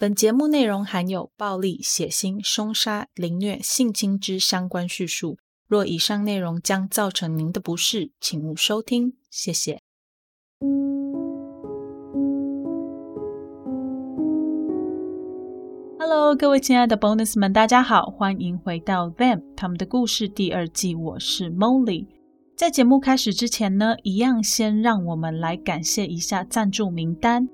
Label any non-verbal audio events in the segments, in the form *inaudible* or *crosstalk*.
本节目内容含有暴力、血腥、凶杀、凌虐、性侵之相关叙述。若以上内容将造成您的不适，请勿收听。谢谢。Hello，各位亲爱的 Bonus 们，大家好，欢迎回到《Them 他们的故事》第二季。我是 Molly。在节目开始之前呢，一样先让我们来感谢一下赞助名单。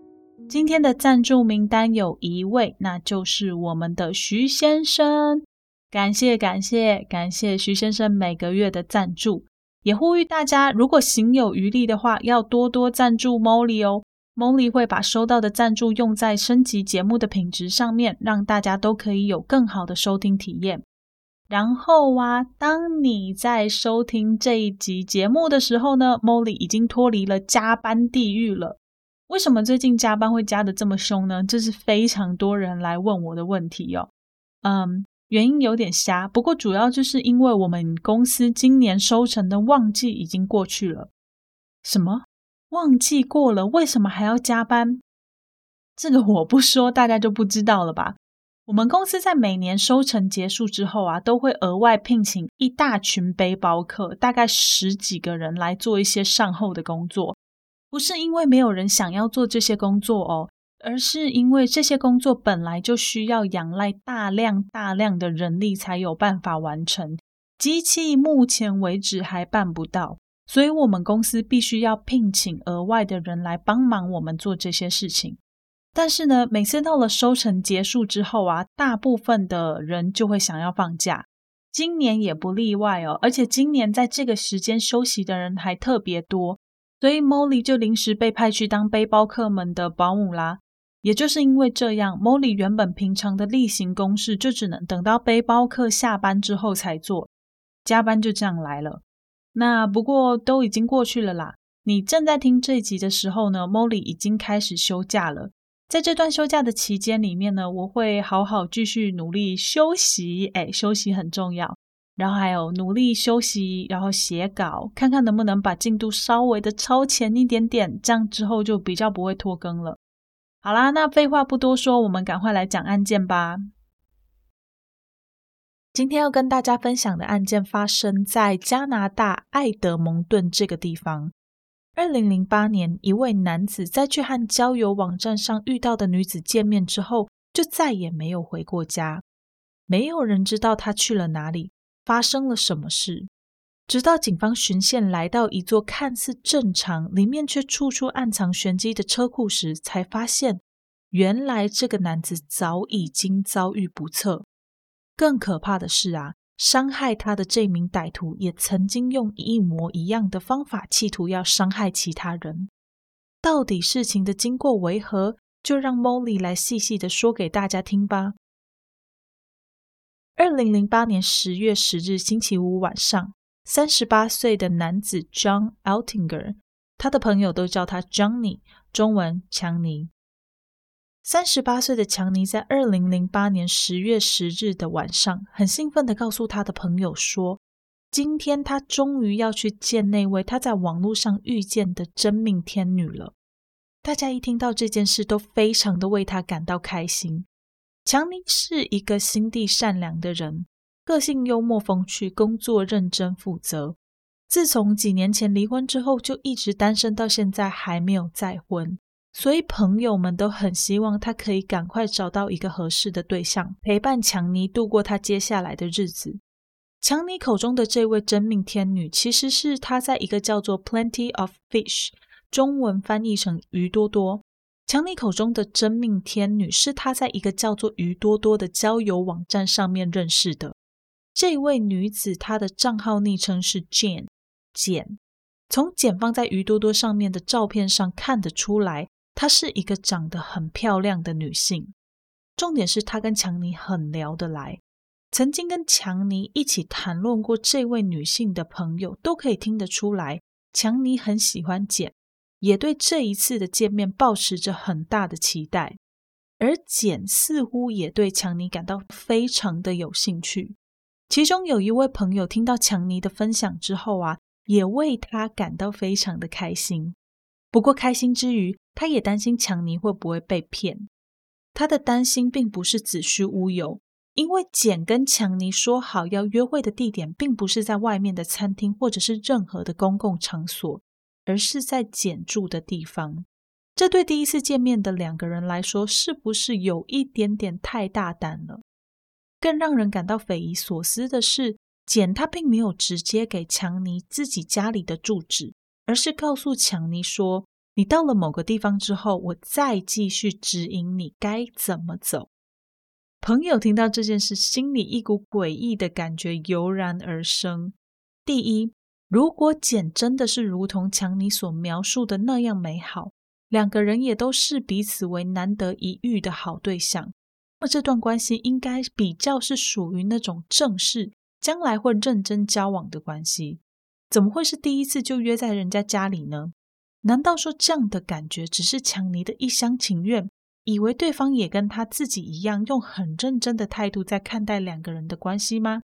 今天的赞助名单有一位，那就是我们的徐先生。感谢感谢感谢徐先生每个月的赞助，也呼吁大家，如果行有余力的话，要多多赞助 Molly 哦。Molly 会把收到的赞助用在升级节目的品质上面，让大家都可以有更好的收听体验。然后啊，当你在收听这一集节目的时候呢，Molly 已经脱离了加班地狱了。为什么最近加班会加的这么凶呢？这是非常多人来问我的问题哦。嗯，原因有点瞎，不过主要就是因为我们公司今年收成的旺季已经过去了。什么？旺季过了，为什么还要加班？这个我不说，大家就不知道了吧？我们公司在每年收成结束之后啊，都会额外聘请一大群背包客，大概十几个人来做一些善后的工作。不是因为没有人想要做这些工作哦，而是因为这些工作本来就需要仰赖大量大量的人力才有办法完成，机器目前为止还办不到，所以我们公司必须要聘请额外的人来帮忙我们做这些事情。但是呢，每次到了收成结束之后啊，大部分的人就会想要放假，今年也不例外哦，而且今年在这个时间休息的人还特别多。所以 Molly 就临时被派去当背包客们的保姆啦。也就是因为这样，Molly 原本平常的例行公事就只能等到背包客下班之后才做，加班就这样来了。那不过都已经过去了啦。你正在听这一集的时候呢，Molly 已经开始休假了。在这段休假的期间里面呢，我会好好继续努力休息。哎，休息很重要。然后还有努力休息，然后写稿，看看能不能把进度稍微的超前一点点，这样之后就比较不会拖更了。好啦，那废话不多说，我们赶快来讲案件吧。今天要跟大家分享的案件发生在加拿大爱德蒙顿这个地方。二零零八年，一位男子在去和交友网站上遇到的女子见面之后，就再也没有回过家，没有人知道他去了哪里。发生了什么事？直到警方循线来到一座看似正常、里面却处处暗藏玄机的车库时，才发现原来这个男子早已经遭遇不测。更可怕的是啊，伤害他的这名歹徒也曾经用一模一样的方法，企图要伤害其他人。到底事情的经过为何？就让 Molly 来细细的说给大家听吧。二零零八年十月十日星期五晚上，三十八岁的男子 John Altinger，他的朋友都叫他 Johnny，中文强尼。三十八岁的强尼在二零零八年十月十日的晚上，很兴奋的告诉他的朋友说，今天他终于要去见那位他在网络上遇见的真命天女了。大家一听到这件事，都非常的为他感到开心。强尼是一个心地善良的人，个性幽默风趣，工作认真负责。自从几年前离婚之后，就一直单身到现在还没有再婚。所以朋友们都很希望他可以赶快找到一个合适的对象，陪伴强尼度过他接下来的日子。强尼口中的这位真命天女，其实是他在一个叫做 Plenty of Fish，中文翻译成鱼多多。强尼口中的真命天女是他在一个叫做“鱼多多”的交友网站上面认识的。这位女子，她的账号昵称是 Jane 简。从简放在鱼多多上面的照片上看得出来，她是一个长得很漂亮的女性。重点是她跟强尼很聊得来，曾经跟强尼一起谈论过这位女性的朋友都可以听得出来，强尼很喜欢简。也对这一次的见面抱持着很大的期待，而简似乎也对强尼感到非常的有兴趣。其中有一位朋友听到强尼的分享之后啊，也为他感到非常的开心。不过开心之余，他也担心强尼会不会被骗。他的担心并不是子虚乌有，因为简跟强尼说好要约会的地点，并不是在外面的餐厅或者是任何的公共场所，而是在简住的地方。这对第一次见面的两个人来说，是不是有一点点太大胆了？更让人感到匪夷所思的是，简他并没有直接给强尼自己家里的住址，而是告诉强尼说。你到了某个地方之后，我再继续指引你该怎么走。朋友听到这件事，心里一股诡异的感觉油然而生。第一，如果简真的是如同强尼所描述的那样美好，两个人也都视彼此为难得一遇的好对象，那么这段关系应该比较是属于那种正式、将来会认真交往的关系。怎么会是第一次就约在人家家里呢？难道说这样的感觉只是强尼的一厢情愿，以为对方也跟他自己一样，用很认真的态度在看待两个人的关系吗？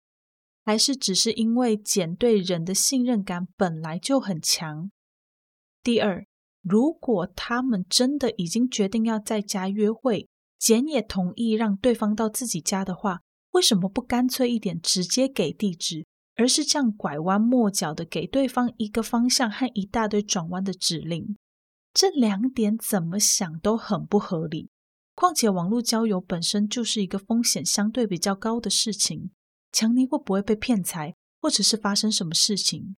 还是只是因为简对人的信任感本来就很强？第二，如果他们真的已经决定要在家约会，简也同意让对方到自己家的话，为什么不干脆一点，直接给地址？而是这样拐弯抹角的给对方一个方向和一大堆转弯的指令，这两点怎么想都很不合理。况且网络交友本身就是一个风险相对比较高的事情，强尼会不会被骗财，或者是发生什么事情？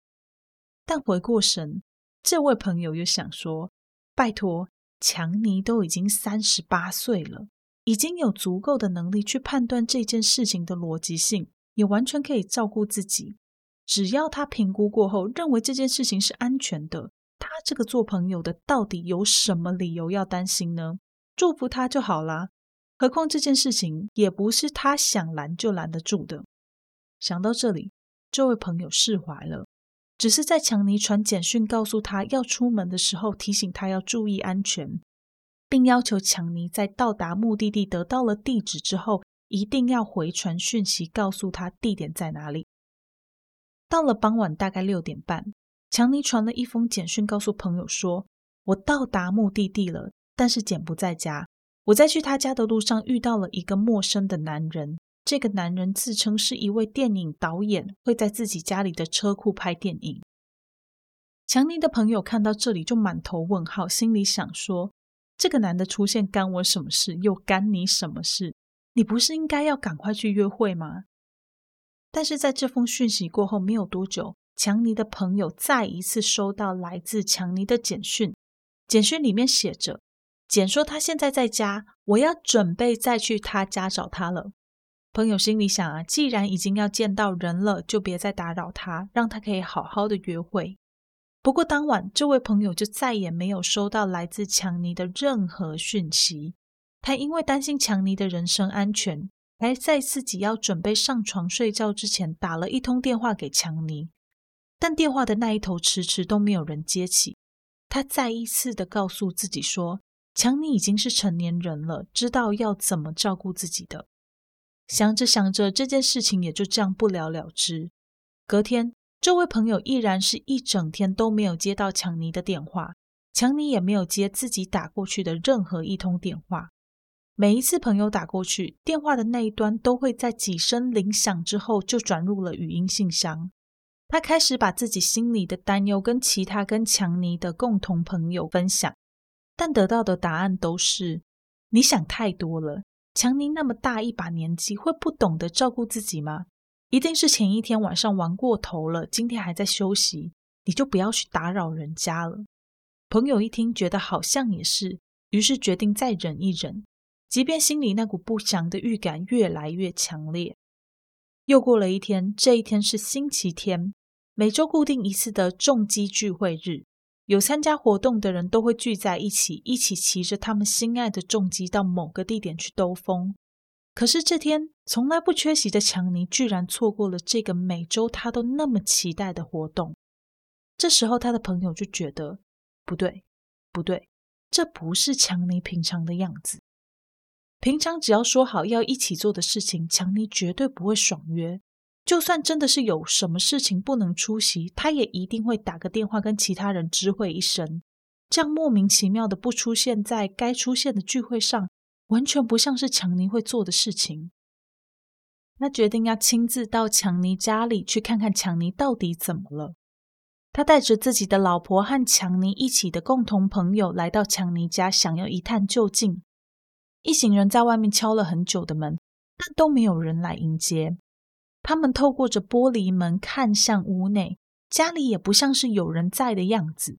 但回过神，这位朋友又想说：拜托，强尼都已经三十八岁了，已经有足够的能力去判断这件事情的逻辑性。也完全可以照顾自己，只要他评估过后认为这件事情是安全的，他这个做朋友的到底有什么理由要担心呢？祝福他就好啦。何况这件事情也不是他想拦就拦得住的。想到这里，这位朋友释怀了，只是在强尼传简讯告诉他要出门的时候，提醒他要注意安全，并要求强尼在到达目的地得到了地址之后。一定要回传讯息告诉他地点在哪里。到了傍晚，大概六点半，强尼传了一封简讯告诉朋友说：“我到达目的地了，但是简不在家。我在去他家的路上遇到了一个陌生的男人。这个男人自称是一位电影导演，会在自己家里的车库拍电影。”强尼的朋友看到这里就满头问号，心里想说：“这个男的出现干我什么事？又干你什么事？”你不是应该要赶快去约会吗？但是在这封讯息过后没有多久，强尼的朋友再一次收到来自强尼的简讯。简讯里面写着：“简说他现在在家，我要准备再去他家找他了。”朋友心里想啊，既然已经要见到人了，就别再打扰他，让他可以好好的约会。不过当晚，这位朋友就再也没有收到来自强尼的任何讯息。他因为担心强尼的人身安全，还在自己要准备上床睡觉之前打了一通电话给强尼，但电话的那一头迟迟都没有人接起。他再一次的告诉自己说，强尼已经是成年人了，知道要怎么照顾自己的。想着想着，这件事情也就这样不了了之。隔天，这位朋友依然是一整天都没有接到强尼的电话，强尼也没有接自己打过去的任何一通电话。每一次朋友打过去，电话的那一端都会在几声铃响之后就转入了语音信箱。他开始把自己心里的担忧跟其他跟强尼的共同朋友分享，但得到的答案都是：你想太多了。强尼那么大一把年纪，会不懂得照顾自己吗？一定是前一天晚上玩过头了，今天还在休息，你就不要去打扰人家了。朋友一听，觉得好像也是，于是决定再忍一忍。即便心里那股不祥的预感越来越强烈，又过了一天，这一天是星期天，每周固定一次的重机聚会日，有参加活动的人都会聚在一起，一起骑着他们心爱的重机到某个地点去兜风。可是这天从来不缺席的强尼居然错过了这个每周他都那么期待的活动。这时候他的朋友就觉得不对，不对，这不是强尼平常的样子。平常只要说好要一起做的事情，强尼绝对不会爽约。就算真的是有什么事情不能出席，他也一定会打个电话跟其他人知会一声。这样莫名其妙的不出现在该出现的聚会上，完全不像是强尼会做的事情。他决定要亲自到强尼家里去看看强尼到底怎么了。他带着自己的老婆和强尼一起的共同朋友来到强尼家，想要一探究竟。一行人在外面敲了很久的门，但都没有人来迎接。他们透过着玻璃门看向屋内，家里也不像是有人在的样子。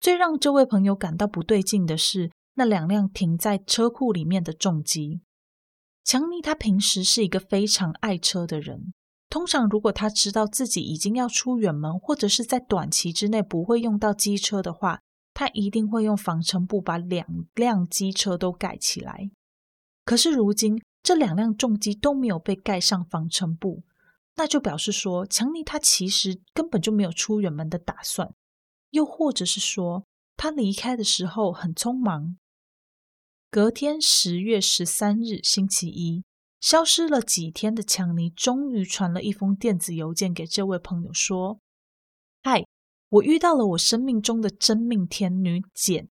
最让这位朋友感到不对劲的是，那两辆停在车库里面的重机。强尼他平时是一个非常爱车的人。通常，如果他知道自己已经要出远门，或者是在短期之内不会用到机车的话，他一定会用防尘布把两辆机车都盖起来。可是如今，这两辆重机都没有被盖上防尘布，那就表示说，强尼他其实根本就没有出远门的打算，又或者是说，他离开的时候很匆忙。隔天，十月十三日，星期一。消失了几天的强尼终于传了一封电子邮件给这位朋友，说：“嗨，我遇到了我生命中的真命天女简，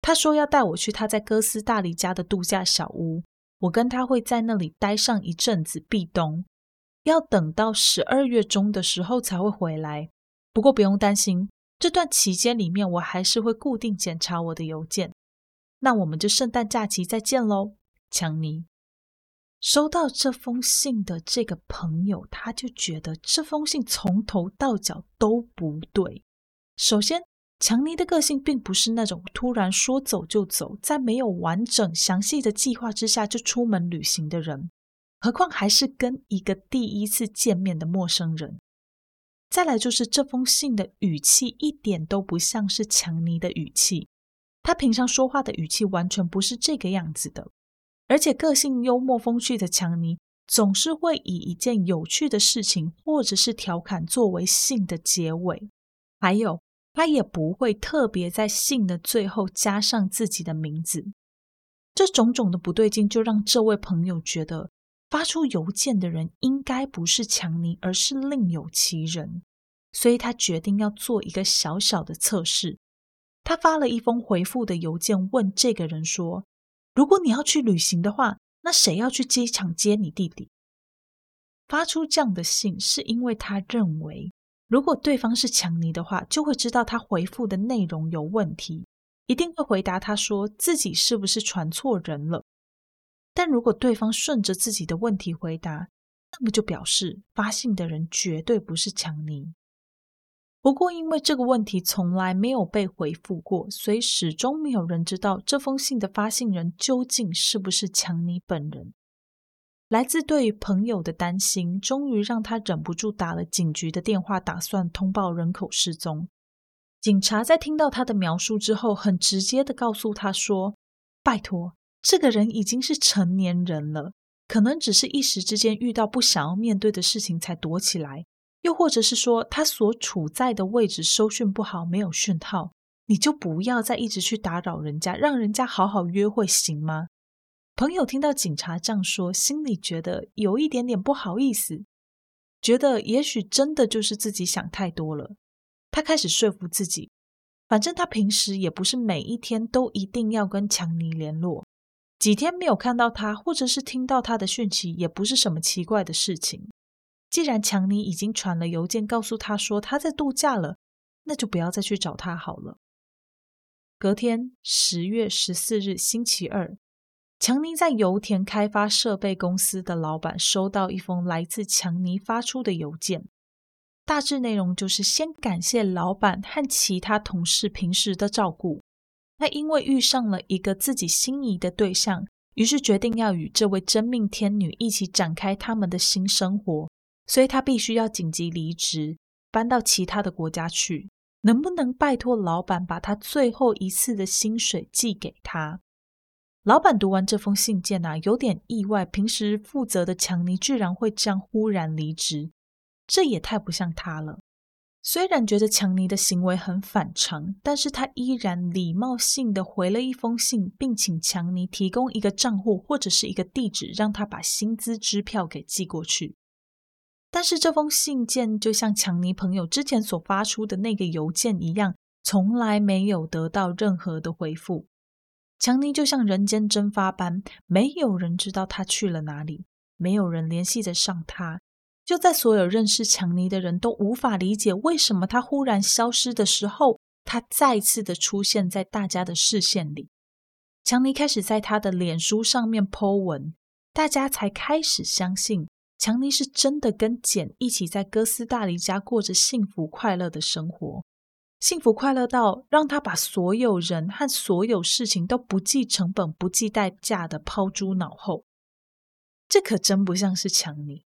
她说要带我去她在哥斯大黎加的度假小屋，我跟他会在那里待上一阵子避冬，要等到十二月中的时候才会回来。不过不用担心，这段期间里面我还是会固定检查我的邮件。那我们就圣诞假期再见喽，强尼。”收到这封信的这个朋友，他就觉得这封信从头到脚都不对。首先，强尼的个性并不是那种突然说走就走，在没有完整详细的计划之下就出门旅行的人，何况还是跟一个第一次见面的陌生人。再来就是这封信的语气一点都不像是强尼的语气，他平常说话的语气完全不是这个样子的。而且个性幽默风趣的强尼总是会以一件有趣的事情或者是调侃作为信的结尾，还有他也不会特别在信的最后加上自己的名字。这种种的不对劲，就让这位朋友觉得发出邮件的人应该不是强尼，而是另有其人。所以他决定要做一个小小的测试。他发了一封回复的邮件，问这个人说。如果你要去旅行的话，那谁要去机场接你弟弟？发出这样的信是因为他认为，如果对方是强尼的话，就会知道他回复的内容有问题，一定会回答他说自己是不是传错人了。但如果对方顺着自己的问题回答，那么就表示发信的人绝对不是强尼。不过，因为这个问题从来没有被回复过，所以始终没有人知道这封信的发信人究竟是不是强尼本人。来自对朋友的担心，终于让他忍不住打了警局的电话，打算通报人口失踪。警察在听到他的描述之后，很直接的告诉他说：“拜托，这个人已经是成年人了，可能只是一时之间遇到不想要面对的事情才躲起来。”又或者是说，他所处在的位置收讯不好，没有讯号，你就不要再一直去打扰人家，让人家好好约会，行吗？朋友听到警察这样说，心里觉得有一点点不好意思，觉得也许真的就是自己想太多了。他开始说服自己，反正他平时也不是每一天都一定要跟强尼联络，几天没有看到他，或者是听到他的讯息，也不是什么奇怪的事情。既然强尼已经传了邮件告诉他说他在度假了，那就不要再去找他好了。隔天，十月十四日，星期二，强尼在油田开发设备公司的老板收到一封来自强尼发出的邮件，大致内容就是先感谢老板和其他同事平时的照顾。他因为遇上了一个自己心仪的对象，于是决定要与这位真命天女一起展开他们的新生活。所以他必须要紧急离职，搬到其他的国家去。能不能拜托老板把他最后一次的薪水寄给他？老板读完这封信件啊，有点意外。平时负责的强尼居然会这样忽然离职，这也太不像他了。虽然觉得强尼的行为很反常，但是他依然礼貌性的回了一封信，并请强尼提供一个账户或者是一个地址，让他把薪资支票给寄过去。但是这封信件就像强尼朋友之前所发出的那个邮件一样，从来没有得到任何的回复。强尼就像人间蒸发般，没有人知道他去了哪里，没有人联系得上他。就在所有认识强尼的人都无法理解为什么他忽然消失的时候，他再次的出现在大家的视线里。强尼开始在他的脸书上面 po 文，大家才开始相信强尼是真的跟简一起在哥斯大黎加过着幸福快乐的生活。幸福快乐到让他把所有人和所有事情都不计成本、不计代价的抛诸脑后，这可真不像是强尼。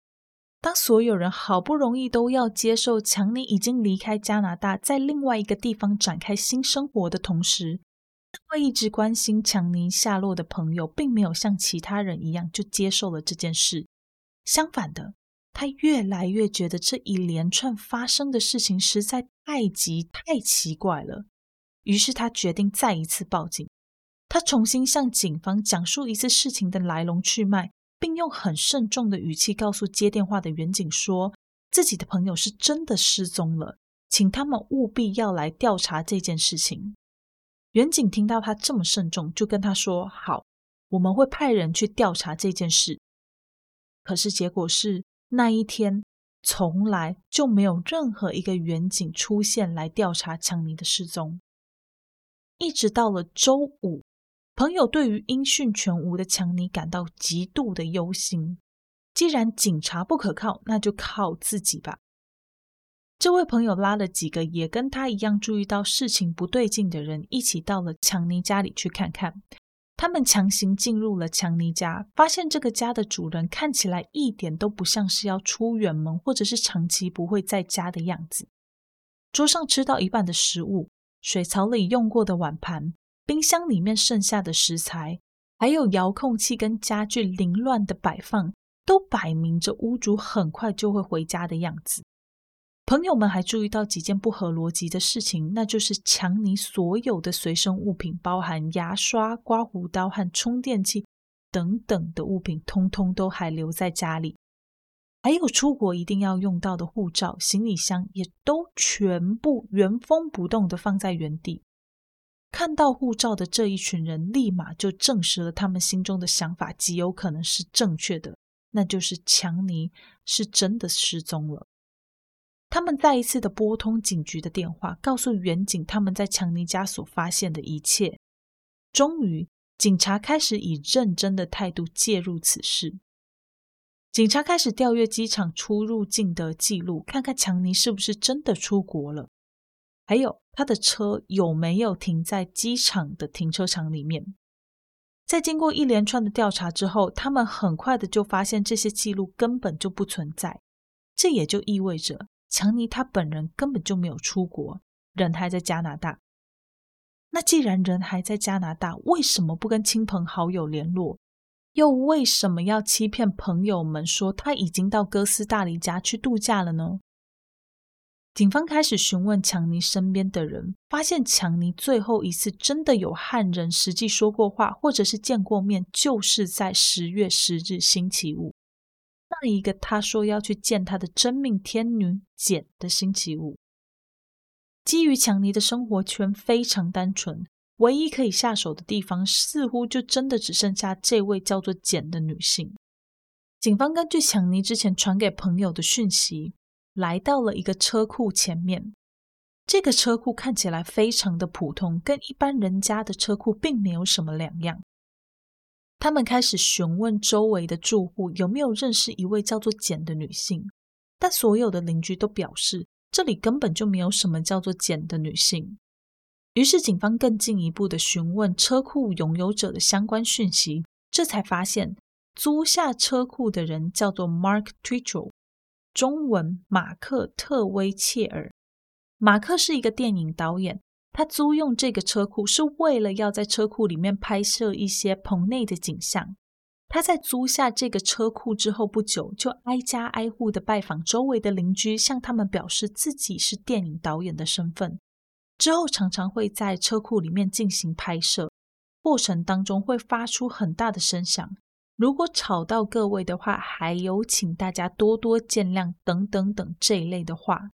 当所有人好不容易都要接受强尼已经离开加拿大，在另外一个地方展开新生活的同时，那位一直关心强尼下落的朋友，并没有像其他人一样就接受了这件事。相反的。他越来越觉得这一连串发生的事情实在太急、太奇怪了，于是他决定再一次报警。他重新向警方讲述一次事情的来龙去脉，并用很慎重的语气告诉接电话的员警说，自己的朋友是真的失踪了，请他们务必要来调查这件事情。员警听到他这么慎重，就跟他说：“好，我们会派人去调查这件事。”可是结果是。那一天，从来就没有任何一个远景出现来调查强尼的失踪。一直到了周五，朋友对于音讯全无的强尼感到极度的忧心。既然警察不可靠，那就靠自己吧。这位朋友拉了几个也跟他一样注意到事情不对劲的人，一起到了强尼家里去看看。他们强行进入了强尼家，发现这个家的主人看起来一点都不像是要出远门或者是长期不会在家的样子。桌上吃到一半的食物，水槽里用过的碗盘，冰箱里面剩下的食材，还有遥控器跟家具凌乱的摆放，都摆明着屋主很快就会回家的样子。朋友们还注意到几件不合逻辑的事情，那就是强尼所有的随身物品，包含牙刷、刮胡刀和充电器等等的物品，通通都还留在家里。还有出国一定要用到的护照、行李箱，也都全部原封不动的放在原地。看到护照的这一群人，立马就证实了他们心中的想法极有可能是正确的，那就是强尼是真的失踪了。他们再一次的拨通警局的电话，告诉远警他们在强尼家所发现的一切。终于，警察开始以认真的态度介入此事。警察开始调阅机场出入境的记录，看看强尼是不是真的出国了，还有他的车有没有停在机场的停车场里面。在经过一连串的调查之后，他们很快的就发现这些记录根本就不存在。这也就意味着。强尼他本人根本就没有出国，人还在加拿大。那既然人还在加拿大，为什么不跟亲朋好友联络？又为什么要欺骗朋友们说他已经到哥斯大黎加去度假了呢？警方开始询问强尼身边的人，发现强尼最后一次真的有和人实际说过话，或者是见过面，就是在十月十日星期五。那一个他说要去见他的真命天女简的星期五，基于强尼的生活圈非常单纯，唯一可以下手的地方似乎就真的只剩下这位叫做简的女性。警方根据强尼之前传给朋友的讯息，来到了一个车库前面。这个车库看起来非常的普通，跟一般人家的车库并没有什么两样。他们开始询问周围的住户有没有认识一位叫做简的女性，但所有的邻居都表示这里根本就没有什么叫做简的女性。于是警方更进一步的询问车库拥有者的相关讯息，这才发现租下车库的人叫做 Mark Twitchell，中文马克特威切尔。马克是一个电影导演。他租用这个车库是为了要在车库里面拍摄一些棚内的景象。他在租下这个车库之后不久，就挨家挨户的拜访周围的邻居，向他们表示自己是电影导演的身份。之后常常会在车库里面进行拍摄，过程当中会发出很大的声响。如果吵到各位的话，还有请大家多多见谅等等等这一类的话。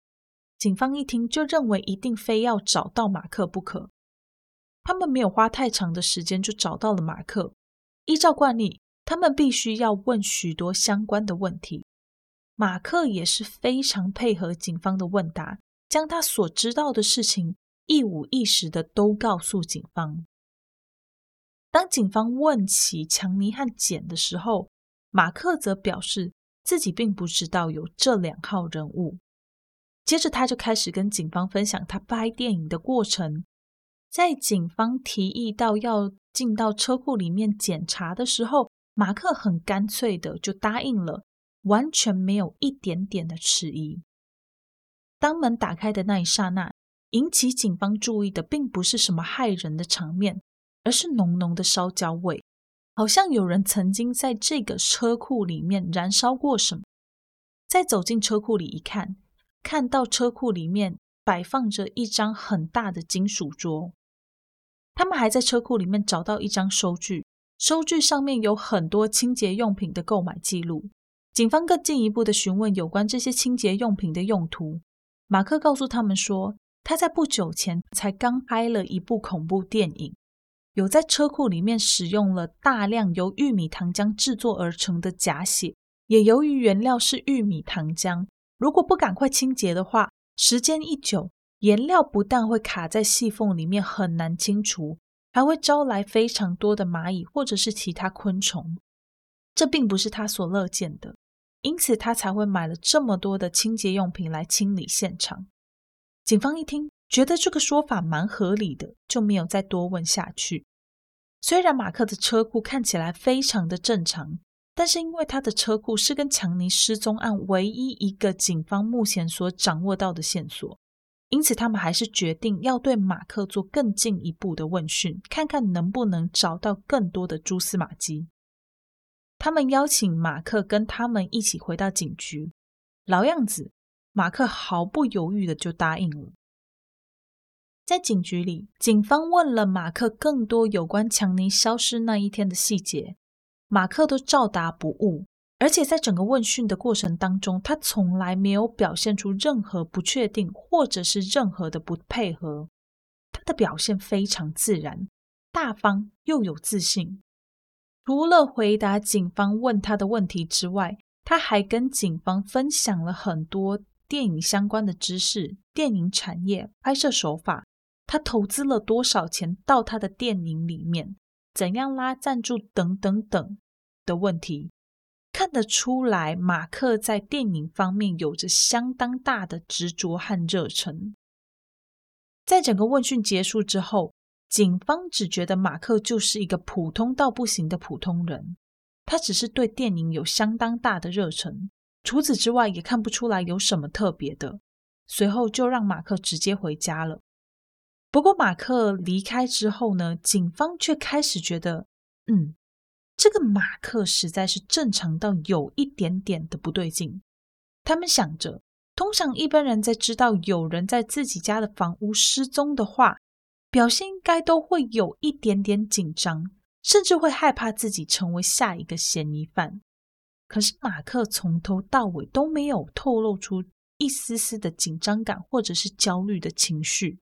警方一听就认为一定非要找到马克不可。他们没有花太长的时间就找到了马克。依照惯例，他们必须要问许多相关的问题。马克也是非常配合警方的问答，将他所知道的事情一五一十的都告诉警方。当警方问起强尼和简的时候，马克则表示自己并不知道有这两号人物。接着，他就开始跟警方分享他拍电影的过程。在警方提议到要进到车库里面检查的时候，马克很干脆的就答应了，完全没有一点点的迟疑。当门打开的那一刹那，引起警方注意的并不是什么骇人的场面，而是浓浓的烧焦味，好像有人曾经在这个车库里面燃烧过什么。再走进车库里一看，看到车库里面摆放着一张很大的金属桌。他们还在车库里面找到一张收据，收据上面有很多清洁用品的购买记录。警方更进一步的询问有关这些清洁用品的用途。马克告诉他们说，他在不久前才刚拍了一部恐怖电影，有在车库里面使用了大量由玉米糖浆制作而成的假血，也由于原料是玉米糖浆，如果不赶快清洁的话，时间一久。颜料不但会卡在细缝里面很难清除，还会招来非常多的蚂蚁或者是其他昆虫，这并不是他所乐见的，因此他才会买了这么多的清洁用品来清理现场。警方一听，觉得这个说法蛮合理的，就没有再多问下去。虽然马克的车库看起来非常的正常，但是因为他的车库是跟强尼失踪案唯一一个警方目前所掌握到的线索。因此，他们还是决定要对马克做更进一步的问讯，看看能不能找到更多的蛛丝马迹。他们邀请马克跟他们一起回到警局，老样子，马克毫不犹豫的就答应了。在警局里，警方问了马克更多有关强尼消失那一天的细节，马克都照答不误。而且在整个问讯的过程当中，他从来没有表现出任何不确定，或者是任何的不配合。他的表现非常自然、大方又有自信。除了回答警方问他的问题之外，他还跟警方分享了很多电影相关的知识、电影产业、拍摄手法。他投资了多少钱到他的电影里面？怎样拉赞助等等等的问题。看得出来，马克在电影方面有着相当大的执着和热忱。在整个问讯结束之后，警方只觉得马克就是一个普通到不行的普通人，他只是对电影有相当大的热忱，除此之外也看不出来有什么特别的。随后就让马克直接回家了。不过马克离开之后呢，警方却开始觉得，嗯。这个马克实在是正常到有一点点的不对劲。他们想着，通常一般人在知道有人在自己家的房屋失踪的话，表现应该都会有一点点紧张，甚至会害怕自己成为下一个嫌疑犯。可是马克从头到尾都没有透露出一丝丝的紧张感或者是焦虑的情绪。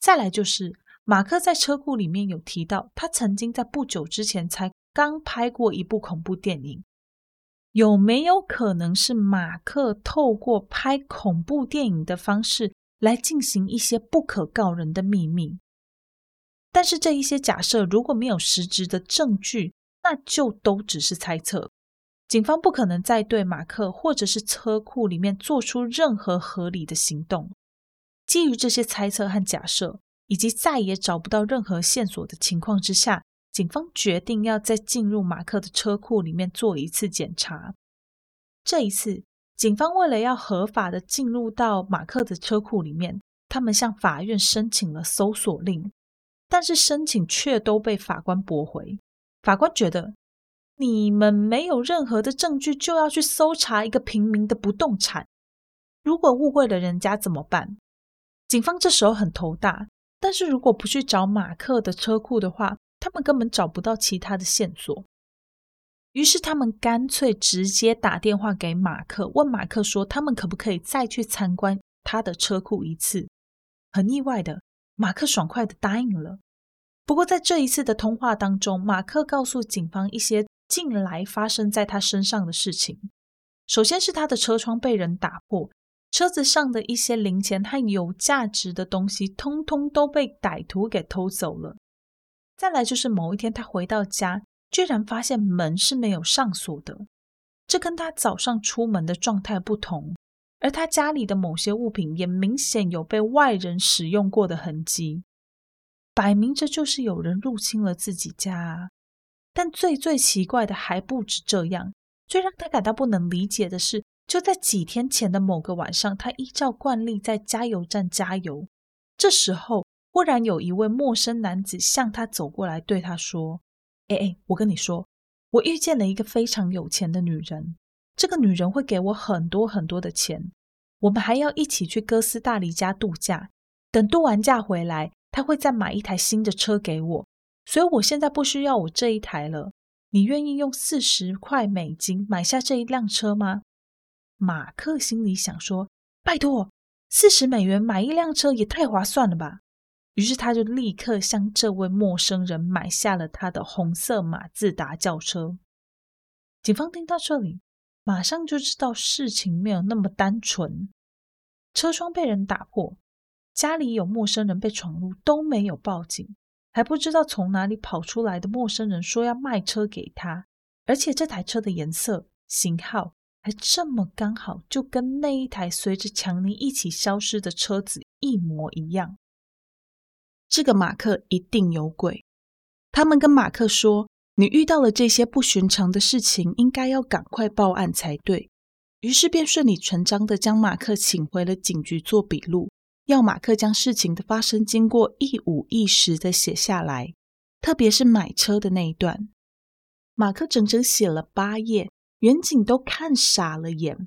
再来就是，马克在车库里面有提到，他曾经在不久之前才。刚拍过一部恐怖电影，有没有可能是马克透过拍恐怖电影的方式来进行一些不可告人的秘密？但是这一些假设如果没有实质的证据，那就都只是猜测。警方不可能再对马克或者是车库里面做出任何合理的行动。基于这些猜测和假设，以及再也找不到任何线索的情况之下。警方决定要再进入马克的车库里面做一次检查。这一次，警方为了要合法的进入到马克的车库里面，他们向法院申请了搜索令，但是申请却都被法官驳回。法官觉得，你们没有任何的证据，就要去搜查一个平民的不动产，如果误会了人家怎么办？警方这时候很头大，但是如果不去找马克的车库的话，他们根本找不到其他的线索，于是他们干脆直接打电话给马克，问马克说：“他们可不可以再去参观他的车库一次？”很意外的，马克爽快的答应了，不过在这一次的通话当中，马克告诉警方一些近来发生在他身上的事情。首先是他的车窗被人打破，车子上的一些零钱和有价值的东西，通通都被歹徒给偷走了。再来就是某一天他回到家，居然发现门是没有上锁的，这跟他早上出门的状态不同。而他家里的某些物品也明显有被外人使用过的痕迹，摆明着就是有人入侵了自己家啊。但最最奇怪的还不止这样，最让他感到不能理解的是，就在几天前的某个晚上，他依照惯例在加油站加油，这时候忽然有一位陌生男子向他走过来，对他说：“哎哎，我跟你说，我遇见了一个非常有钱的女人。”这个女人会给我很多很多的钱，我们还要一起去哥斯大黎加度假。等度完假回来，她会再买一台新的车给我，所以我现在不需要我这一台了。你愿意用四十块美金买下这一辆车吗？马克心里想说：拜托，四十美元买一辆车也太划算了吧！于是他就立刻向这位陌生人买下了他的红色马自达轿车。警方听到这里。马上就知道事情没有那么单纯，车窗被人打破，家里有陌生人被闯入，都没有报警，还不知道从哪里跑出来的陌生人说要卖车给他，而且这台车的颜色、型号还这么刚好，就跟那一台随着强尼一起消失的车子一模一样。这个马克一定有鬼，他们跟马克说。你遇到了这些不寻常的事情，应该要赶快报案才对。于是便顺理成章地将马克请回了警局做笔录，要马克将事情的发生经过一五一十地写下来，特别是买车的那一段。马克整整写了八页，远警都看傻了眼。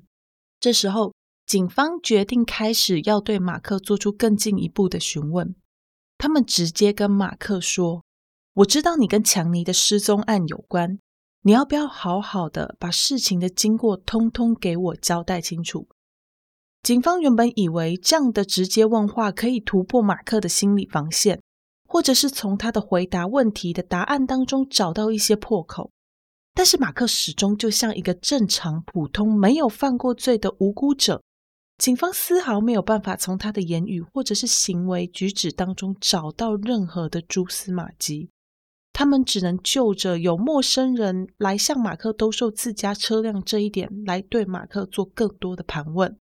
这时候，警方决定开始要对马克做出更进一步的询问。他们直接跟马克说。我知道你跟强尼的失踪案有关，你要不要好好的把事情的经过通通给我交代清楚？警方原本以为这样的直接问话可以突破马克的心理防线，或者是从他的回答问题的答案当中找到一些破口，但是马克始终就像一个正常、普通、没有犯过罪的无辜者，警方丝毫没有办法从他的言语或者是行为举止当中找到任何的蛛丝马迹。他们只能就着有陌生人来向马克兜售自家车辆这一点来对马克做更多的盘问。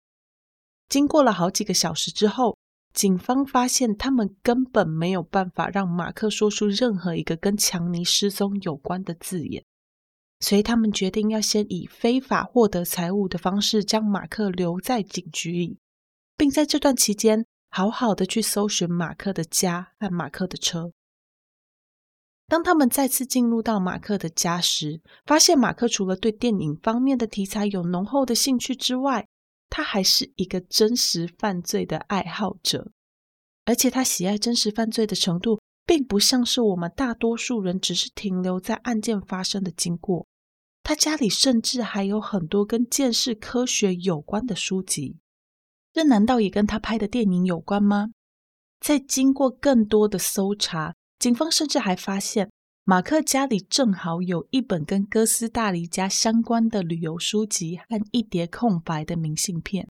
经过了好几个小时之后，警方发现他们根本没有办法让马克说出任何一个跟强尼失踪有关的字眼，所以他们决定要先以非法获得财物的方式将马克留在警局里，并在这段期间好好的去搜寻马克的家和马克的车。当他们再次进入到马克的家时，发现马克除了对电影方面的题材有浓厚的兴趣之外，他还是一个真实犯罪的爱好者。而且他喜爱真实犯罪的程度，并不像是我们大多数人只是停留在案件发生的经过。他家里甚至还有很多跟建识科学有关的书籍，这难道也跟他拍的电影有关吗？在经过更多的搜查。警方甚至还发现，马克家里正好有一本跟哥斯大黎加相关的旅游书籍和一叠空白的明信片。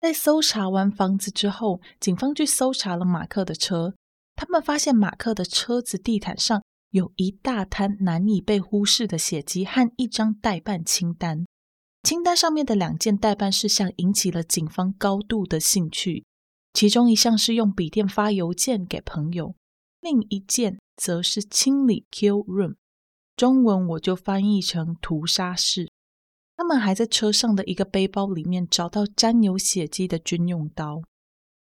在搜查完房子之后，警方去搜查了马克的车。他们发现马克的车子地毯上有一大摊难以被忽视的血迹和一张待办清单。清单上面的两件待办事项引起了警方高度的兴趣，其中一项是用笔电发邮件给朋友。另一件则是清理 kill room，中文我就翻译成屠杀室。他们还在车上的一个背包里面找到沾有血迹的军用刀。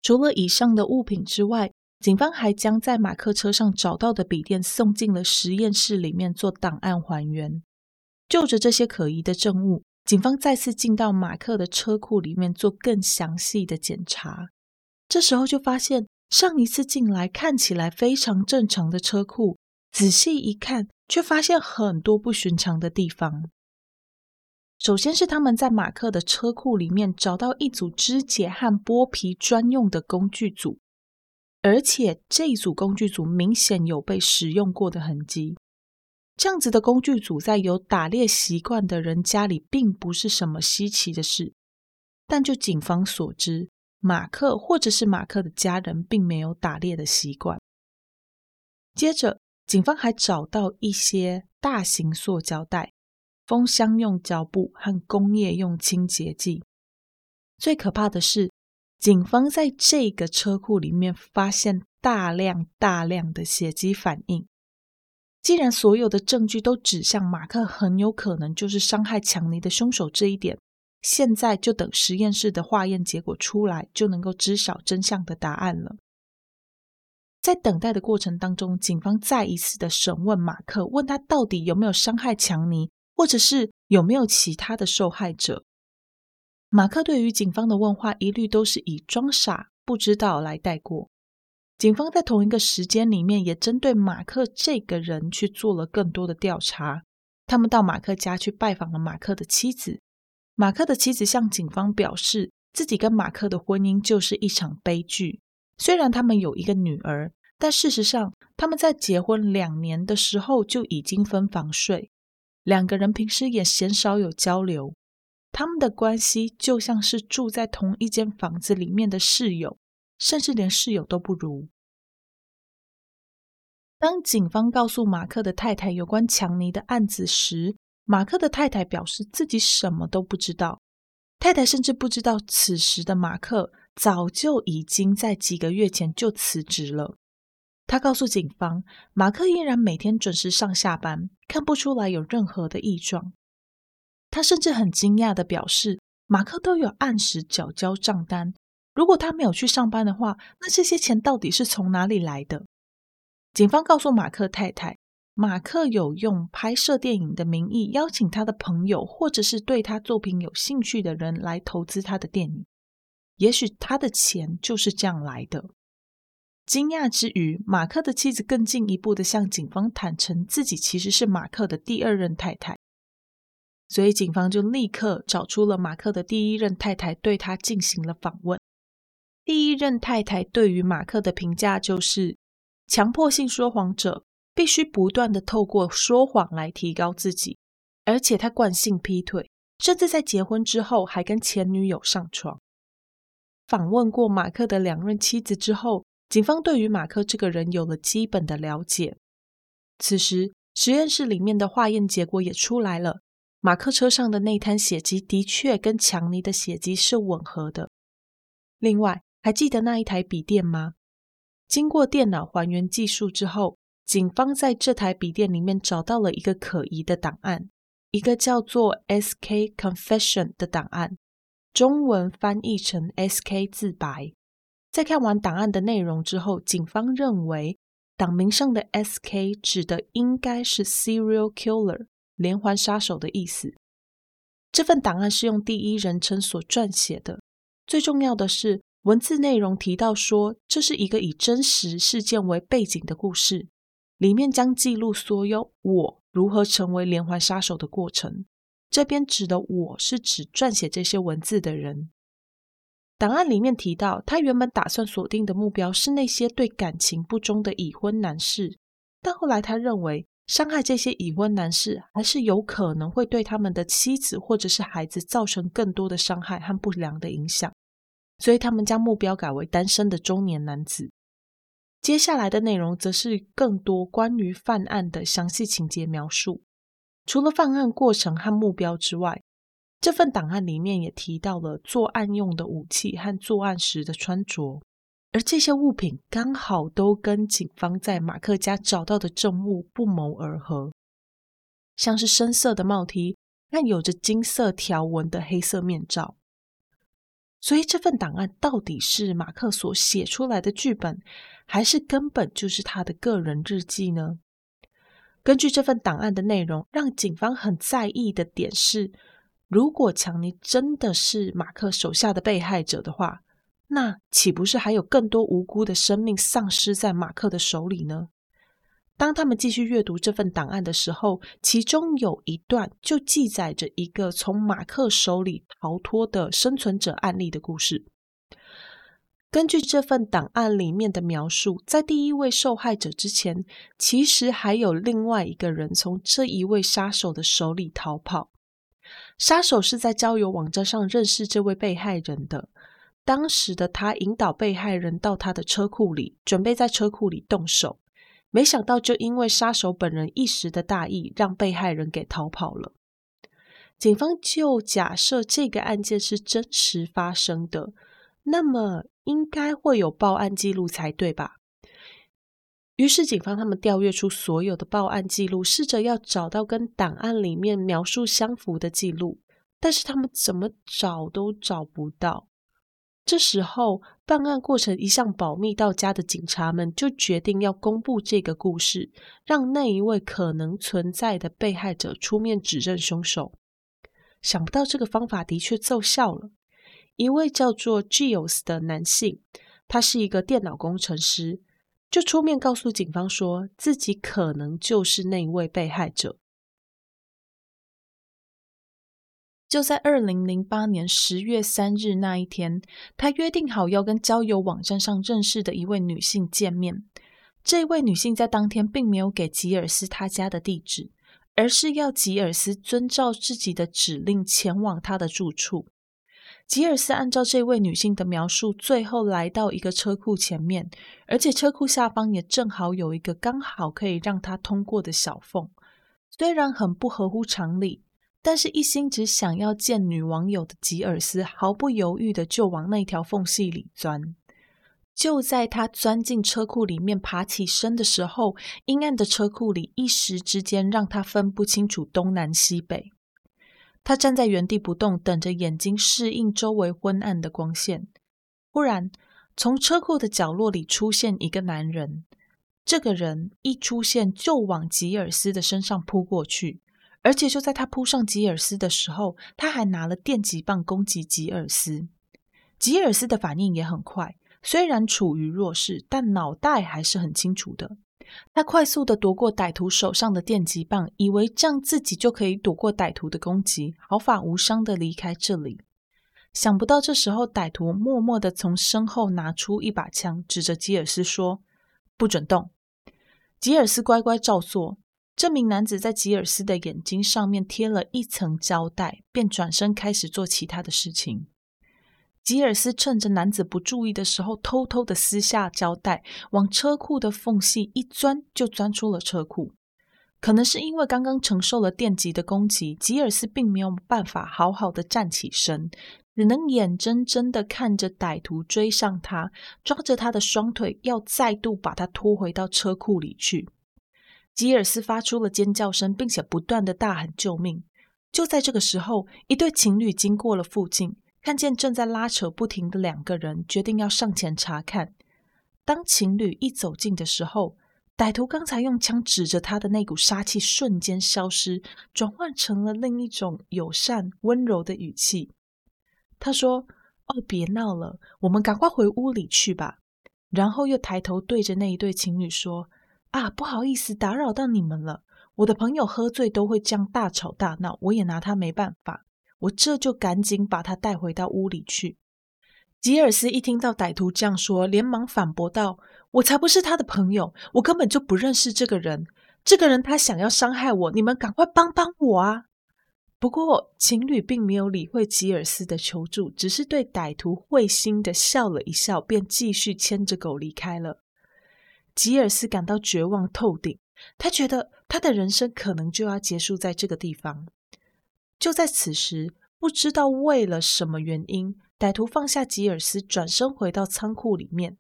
除了以上的物品之外，警方还将在马克车上找到的笔电送进了实验室里面做档案还原。就着这些可疑的证物，警方再次进到马克的车库里面做更详细的检查。这时候就发现。上一次进来看起来非常正常的车库，仔细一看，却发现很多不寻常的地方。首先是他们在马克的车库里面找到一组肢解和剥皮专用的工具组，而且这一组工具组明显有被使用过的痕迹。这样子的工具组在有打猎习惯的人家里，并不是什么稀奇的事。但就警方所知，马克或者是马克的家人并没有打猎的习惯。接着，警方还找到一些大型塑胶袋、封箱用胶布和工业用清洁剂。最可怕的是，警方在这个车库里面发现大量大量的血迹反应。既然所有的证据都指向马克很有可能就是伤害强尼的凶手这一点，现在就等实验室的化验结果出来，就能够知晓真相的答案了。在等待的过程当中，警方再一次的审问马克，问他到底有没有伤害强尼，或者是有没有其他的受害者。马克对于警方的问话，一律都是以装傻、不知道来带过。警方在同一个时间里面，也针对马克这个人去做了更多的调查。他们到马克家去拜访了马克的妻子。马克的妻子向警方表示，自己跟马克的婚姻就是一场悲剧。虽然他们有一个女儿，但事实上他们在结婚两年的时候就已经分房睡，两个人平时也鲜少有交流。他们的关系就像是住在同一间房子里面的室友，甚至连室友都不如。当警方告诉马克的太太有关强尼的案子时，马克的太太表示自己什么都不知道，太太甚至不知道此时的马克早就已经在几个月前就辞职了。他告诉警方，马克依然每天准时上下班，看不出来有任何的异状。他甚至很惊讶地表示，马克都有按时缴交账单。如果他没有去上班的话，那这些钱到底是从哪里来的？警方告诉马克太太。马克有用拍摄电影的名义邀请他的朋友，或者是对他作品有兴趣的人来投资他的电影。也许他的钱就是这样来的。惊讶之余，马克的妻子更进一步的向警方坦诚，自己其实是马克的第二任太太。所以警方就立刻找出了马克的第一任太太，对他进行了访问。第一任太太对于马克的评价就是强迫性说谎者。必须不断地透过说谎来提高自己，而且他惯性劈腿，甚至在结婚之后还跟前女友上床。访问过马克的两任妻子之后，警方对于马克这个人有了基本的了解。此时，实验室里面的化验结果也出来了，马克车上的那滩血迹的确跟强尼的血迹是吻合的。另外，还记得那一台笔电吗？经过电脑还原技术之后，警方在这台笔电里面找到了一个可疑的档案，一个叫做 SK Confession 的档案，中文翻译成 SK 自白。在看完档案的内容之后，警方认为档名上的 SK 指的应该是 Serial Killer 连环杀手的意思。这份档案是用第一人称所撰写的，最重要的是文字内容提到说，这是一个以真实事件为背景的故事。里面将记录所有我如何成为连环杀手的过程。这边指的我是指撰写这些文字的人。档案里面提到，他原本打算锁定的目标是那些对感情不忠的已婚男士，但后来他认为伤害这些已婚男士还是有可能会对他们的妻子或者是孩子造成更多的伤害和不良的影响，所以他们将目标改为单身的中年男子。接下来的内容则是更多关于犯案的详细情节描述。除了犯案过程和目标之外，这份档案里面也提到了作案用的武器和作案时的穿着，而这些物品刚好都跟警方在马克家找到的证物不谋而合，像是深色的帽 T 那有着金色条纹的黑色面罩。所以这份档案到底是马克所写出来的剧本，还是根本就是他的个人日记呢？根据这份档案的内容，让警方很在意的点是，如果强尼真的是马克手下的被害者的话，那岂不是还有更多无辜的生命丧失在马克的手里呢？当他们继续阅读这份档案的时候，其中有一段就记载着一个从马克手里逃脱的生存者案例的故事。根据这份档案里面的描述，在第一位受害者之前，其实还有另外一个人从这一位杀手的手里逃跑。杀手是在交友网站上认识这位被害人的。当时的他引导被害人到他的车库里，准备在车库里动手。没想到，就因为杀手本人一时的大意，让被害人给逃跑了。警方就假设这个案件是真实发生的，那么应该会有报案记录才对吧？于是，警方他们调阅出所有的报案记录，试着要找到跟档案里面描述相符的记录，但是他们怎么找都找不到。这时候，办案过程一向保密到家的警察们就决定要公布这个故事，让那一位可能存在的被害者出面指认凶手。想不到这个方法的确奏效了。一位叫做 Giles 的男性，他是一个电脑工程师，就出面告诉警方说自己可能就是那一位被害者。就在二零零八年十月三日那一天，他约定好要跟交友网站上认识的一位女性见面。这位女性在当天并没有给吉尔斯他家的地址，而是要吉尔斯遵照自己的指令前往他的住处。吉尔斯按照这位女性的描述，最后来到一个车库前面，而且车库下方也正好有一个刚好可以让他通过的小缝。虽然很不合乎常理。但是，一心只想要见女网友的吉尔斯毫不犹豫的就往那条缝隙里钻。就在他钻进车库里面爬起身的时候，阴暗的车库里一时之间让他分不清楚东南西北。他站在原地不动，等着眼睛适应周围昏暗的光线。忽然，从车库的角落里出现一个男人。这个人一出现就往吉尔斯的身上扑过去。而且就在他扑上吉尔斯的时候，他还拿了电击棒攻击吉尔斯。吉尔斯的反应也很快，虽然处于弱势，但脑袋还是很清楚的。他快速的夺过歹徒手上的电击棒，以为这样自己就可以躲过歹徒的攻击，毫发无伤的离开这里。想不到这时候，歹徒默默的从身后拿出一把枪，指着吉尔斯说：“不准动。”吉尔斯乖乖照做。这名男子在吉尔斯的眼睛上面贴了一层胶带，便转身开始做其他的事情。吉尔斯趁着男子不注意的时候，偷偷的撕下胶带，往车库的缝隙一钻，就钻出了车库。可能是因为刚刚承受了电击的攻击，吉尔斯并没有办法好好的站起身，只能眼睁睁的看着歹徒追上他，抓着他的双腿，要再度把他拖回到车库里去。吉尔斯发出了尖叫声，并且不断的大喊救命。就在这个时候，一对情侣经过了附近，看见正在拉扯不停的两个人，决定要上前查看。当情侣一走近的时候，歹徒刚才用枪指着他的那股杀气瞬间消失，转换成了另一种友善温柔的语气。他说：“哦，别闹了，我们赶快回屋里去吧。”然后又抬头对着那一对情侣说。啊，不好意思，打扰到你们了。我的朋友喝醉都会这样大吵大闹，我也拿他没办法。我这就赶紧把他带回到屋里去。吉尔斯一听到歹徒这样说，连忙反驳道：“我才不是他的朋友，我根本就不认识这个人。这个人他想要伤害我，你们赶快帮帮我啊！”不过，情侣并没有理会吉尔斯的求助，只是对歹徒会心的笑了一笑，便继续牵着狗离开了。吉尔斯感到绝望透顶，他觉得他的人生可能就要结束在这个地方。就在此时，不知道为了什么原因，歹徒放下吉尔斯，转身回到仓库里面。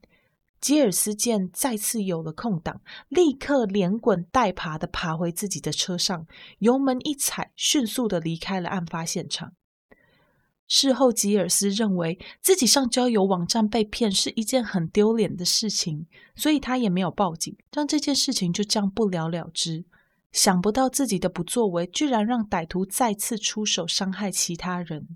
吉尔斯见再次有了空档，立刻连滚带爬的爬回自己的车上，油门一踩，迅速的离开了案发现场。事后，吉尔斯认为自己上交友网站被骗是一件很丢脸的事情，所以他也没有报警，让这件事情就这样不了了之。想不到自己的不作为，居然让歹徒再次出手伤害其他人。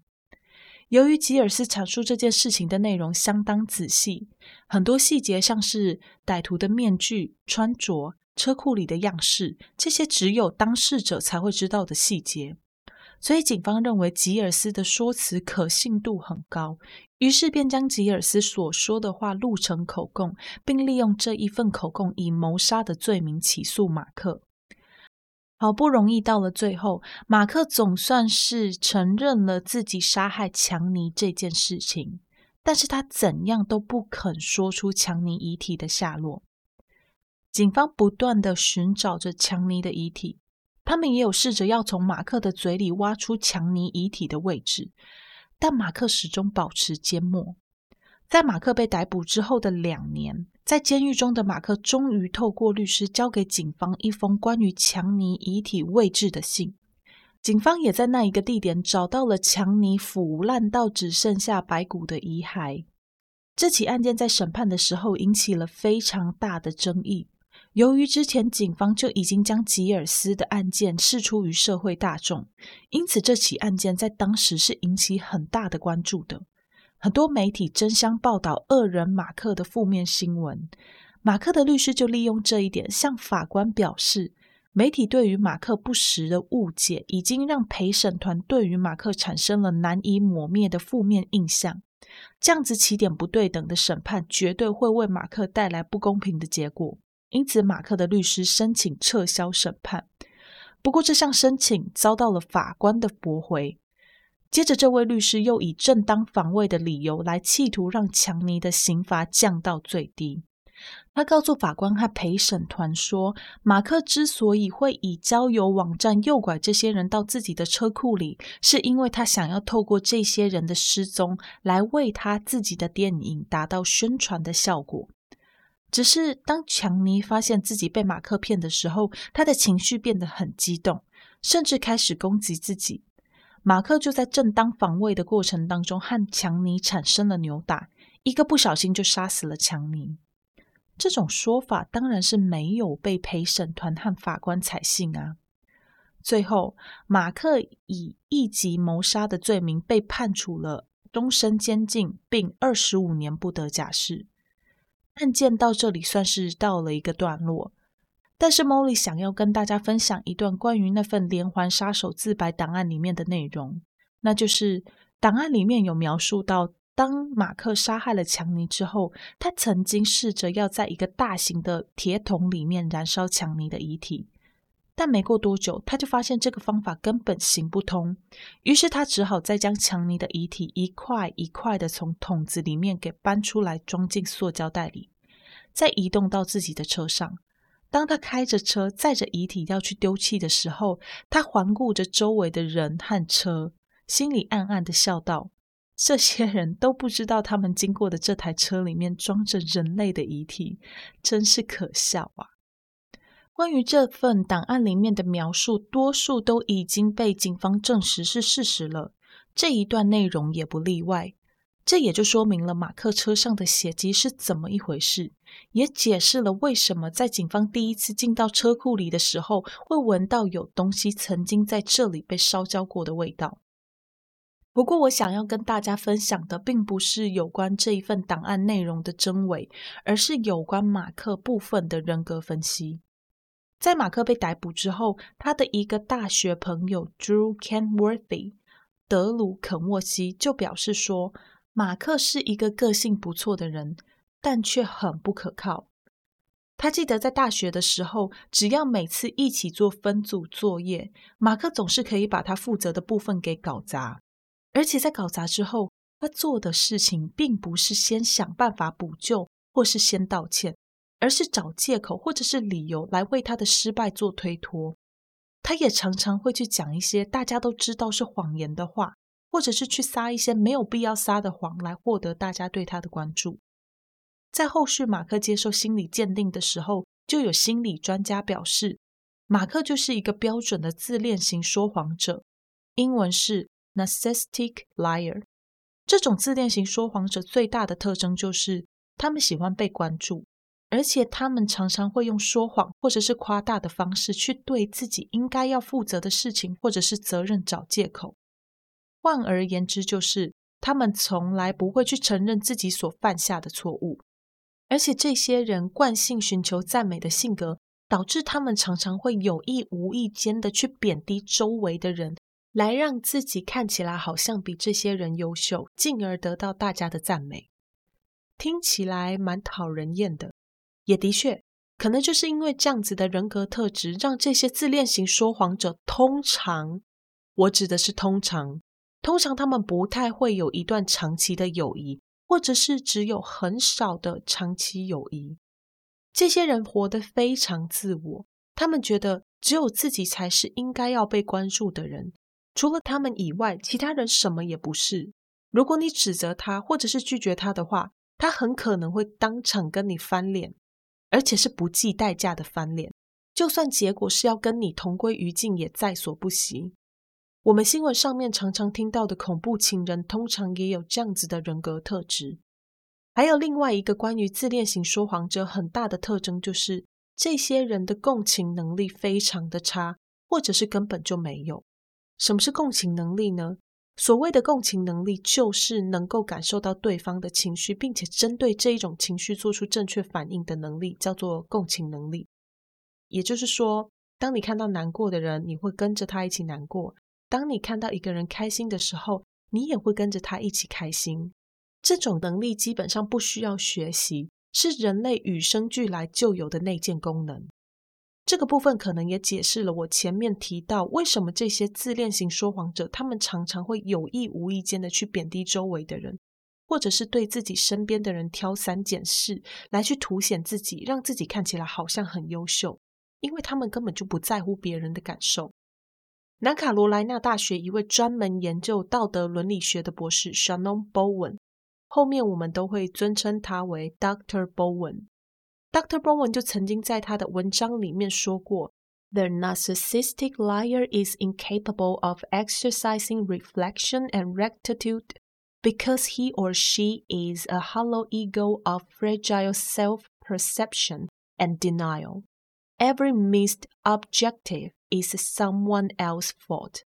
由于吉尔斯阐述这件事情的内容相当仔细，很多细节像是歹徒的面具、穿着、车库里的样式，这些只有当事者才会知道的细节。所以警方认为吉尔斯的说辞可信度很高，于是便将吉尔斯所说的话录成口供，并利用这一份口供以谋杀的罪名起诉马克。好不容易到了最后，马克总算是承认了自己杀害强尼这件事情，但是他怎样都不肯说出强尼遗体的下落。警方不断的寻找着强尼的遗体。他们也有试着要从马克的嘴里挖出强尼遗体的位置，但马克始终保持缄默。在马克被逮捕之后的两年，在监狱中的马克终于透过律师交给警方一封关于强尼遗体位置的信。警方也在那一个地点找到了强尼腐烂到只剩下白骨的遗骸。这起案件在审判的时候引起了非常大的争议。由于之前警方就已经将吉尔斯的案件释出于社会大众，因此这起案件在当时是引起很大的关注的。很多媒体争相报道恶人马克的负面新闻。马克的律师就利用这一点向法官表示，媒体对于马克不实的误解，已经让陪审团对于马克产生了难以抹灭的负面印象。这样子起点不对等的审判，绝对会为马克带来不公平的结果。因此，马克的律师申请撤销审判。不过，这项申请遭到了法官的驳回。接着，这位律师又以正当防卫的理由来企图让强尼的刑罚降到最低。他告诉法官和陪审团说，马克之所以会以交友网站诱拐这些人到自己的车库里，是因为他想要透过这些人的失踪来为他自己的电影达到宣传的效果。只是当强尼发现自己被马克骗的时候，他的情绪变得很激动，甚至开始攻击自己。马克就在正当防卫的过程当中和强尼产生了扭打，一个不小心就杀死了强尼。这种说法当然是没有被陪审团和法官采信啊。最后，马克以一级谋杀的罪名被判处了终身监禁，并二十五年不得假释。案件到这里算是到了一个段落，但是 Molly 想要跟大家分享一段关于那份连环杀手自白档案里面的内容，那就是档案里面有描述到，当马克杀害了强尼之后，他曾经试着要在一个大型的铁桶里面燃烧强尼的遗体，但没过多久，他就发现这个方法根本行不通，于是他只好再将强尼的遗体一块一块的从桶子里面给搬出来，装进塑胶袋里。再移动到自己的车上。当他开着车载着遗体要去丢弃的时候，他环顾着周围的人和车，心里暗暗的笑道：“这些人都不知道他们经过的这台车里面装着人类的遗体，真是可笑啊！”关于这份档案里面的描述，多数都已经被警方证实是事实了，这一段内容也不例外。这也就说明了马克车上的血迹是怎么一回事，也解释了为什么在警方第一次进到车库里的时候，会闻到有东西曾经在这里被烧焦过的味道。不过，我想要跟大家分享的，并不是有关这一份档案内容的真伪，而是有关马克部分的人格分析。在马克被逮捕之后，他的一个大学朋友 Drew Kenworthy 德鲁肯沃西就表示说。马克是一个个性不错的人，但却很不可靠。他记得在大学的时候，只要每次一起做分组作业，马克总是可以把他负责的部分给搞砸。而且在搞砸之后，他做的事情并不是先想办法补救，或是先道歉，而是找借口或者是理由来为他的失败做推脱。他也常常会去讲一些大家都知道是谎言的话。或者是去撒一些没有必要撒的谎来获得大家对他的关注。在后续马克接受心理鉴定的时候，就有心理专家表示，马克就是一个标准的自恋型说谎者，英文是 narcissistic liar。这种自恋型说谎者最大的特征就是，他们喜欢被关注，而且他们常常会用说谎或者是夸大的方式去对自己应该要负责的事情或者是责任找借口。换而言之，就是他们从来不会去承认自己所犯下的错误，而且这些人惯性寻求赞美的性格，导致他们常常会有意无意间的去贬低周围的人，来让自己看起来好像比这些人优秀，进而得到大家的赞美。听起来蛮讨人厌的，也的确，可能就是因为这样子的人格特质，让这些自恋型说谎者通常，我指的是通常，通常他们不太会有一段长期的友谊，或者是只有很少的长期友谊。这些人活得非常自我，他们觉得只有自己才是应该要被关注的人，除了他们以外，其他人什么也不是。如果你指责他，或者是拒绝他的话，他很可能会当场跟你翻脸，而且是不计代价的翻脸。就算结果是要跟你同归于尽，也在所不惜。我们新闻上面常常听到的恐怖情人，通常也有这样子的人格特质。还有另外一个关于自恋型说谎者很大的特征，就是这些人的共情能力非常的差，或者是根本就没有。什么是共情能力呢？所谓的共情能力，就是能够感受到对方的情绪，并且针对这一种情绪做出正确反应的能力，叫做共情能力。也就是说，当你看到难过的人，你会跟着他一起难过；当你看到一个人开心的时候，你也会跟着他一起开心。这种能力基本上不需要学习，是人类与生俱来就有的内建功能。这个部分可能也解释了我前面提到为什么这些自恋型说谎者，他们常常会有意无意间的去贬低周围的人，或者是对自己身边的人挑三拣四，来去凸显自己，让自己看起来好像很优秀，因为他们根本就不在乎别人的感受。南卡罗来纳大学一位专门研究道德伦理学的博士 Shannon Bowen，后面我们都会尊称他为 Dr. Bowen。Dr. Bowen 就曾经在他的文章里面说过：“The narcissistic liar is incapable of exercising reflection and rectitude because he or she is a hollow ego of fragile self-perception and denial. Every missed objective is someone else's fault.”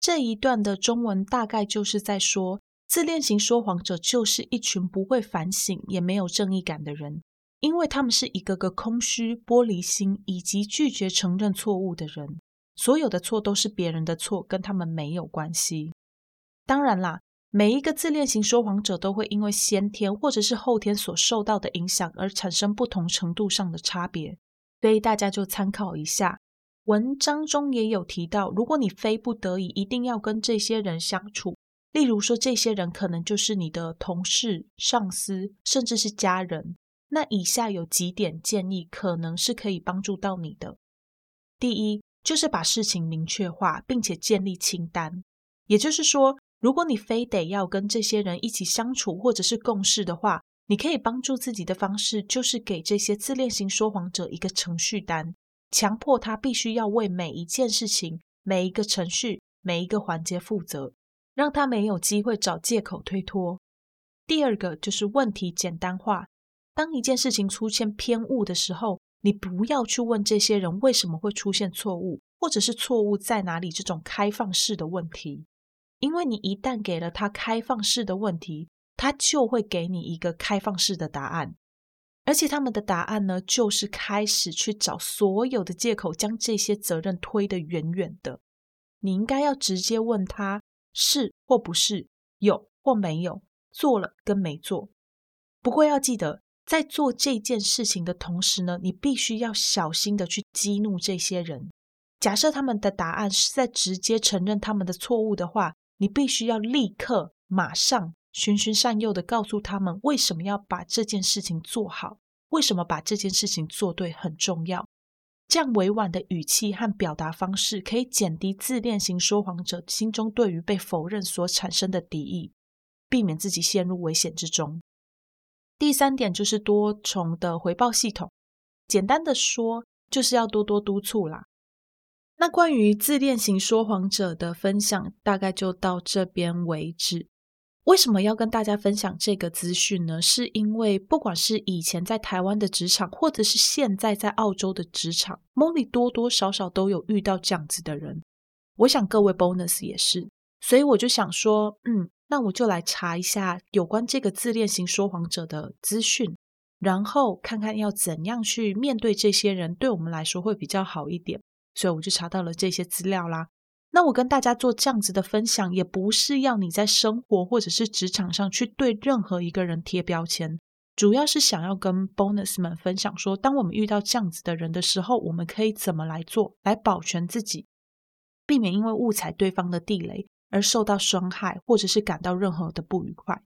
这一段的中文大概就是在说，自恋型说谎者就是一群不会反省也没有正义感的人。 因为他们是一个个空虚、玻璃心以及拒绝承认错误的人，所有的错都是别人的错，跟他们没有关系。当然啦，每一个自恋型说谎者都会因为先天或者是后天所受到的影响而产生不同程度上的差别，所以大家就参考一下。文章中也有提到，如果你非不得已一定要跟这些人相处，例如说这些人可能就是你的同事、上司，甚至是家人。那以下有几点建议，可能是可以帮助到你的。第一，就是把事情明确化，并且建立清单。也就是说，如果你非得要跟这些人一起相处，或者是共事的话，你可以帮助自己的方式，就是给这些自恋型说谎者一个程序单，强迫他必须要为每一件事情、每一个程序、每一个环节负责，让他没有机会找借口推脱。第二个就是问题简单化。当一件事情出现偏误的时候，你不要去问这些人为什么会出现错误，或者是错误在哪里这种开放式的问题，因为你一旦给了他开放式的问题，他就会给你一个开放式的答案，而且他们的答案呢，就是开始去找所有的借口，将这些责任推得远远的。你应该要直接问他是或不是，有或没有，做了跟没做。不过要记得。在做这件事情的同时呢，你必须要小心的去激怒这些人。假设他们的答案是在直接承认他们的错误的话，你必须要立刻、马上循循善诱的告诉他们为什么要把这件事情做好，为什么把这件事情做对很重要。这样委婉的语气和表达方式，可以减低自恋型说谎者心中对于被否认所产生的敌意，避免自己陷入危险之中。第三点就是多重的回报系统，简单的说，就是要多多督促啦。那关于自恋型说谎者的分享，大概就到这边为止。为什么要跟大家分享这个资讯呢？是因为不管是以前在台湾的职场，或者是现在在澳洲的职场，Molly 多多少少都有遇到这样子的人。我想各位 Bonus 也是，所以我就想说，嗯。那我就来查一下有关这个自恋型说谎者的资讯，然后看看要怎样去面对这些人，对我们来说会比较好一点。所以我就查到了这些资料啦。那我跟大家做这样子的分享，也不是要你在生活或者是职场上去对任何一个人贴标签，主要是想要跟 Bonus 们分享说，当我们遇到这样子的人的时候，我们可以怎么来做，来保全自己，避免因为误踩对方的地雷而受到伤害，或者是感到任何的不愉快。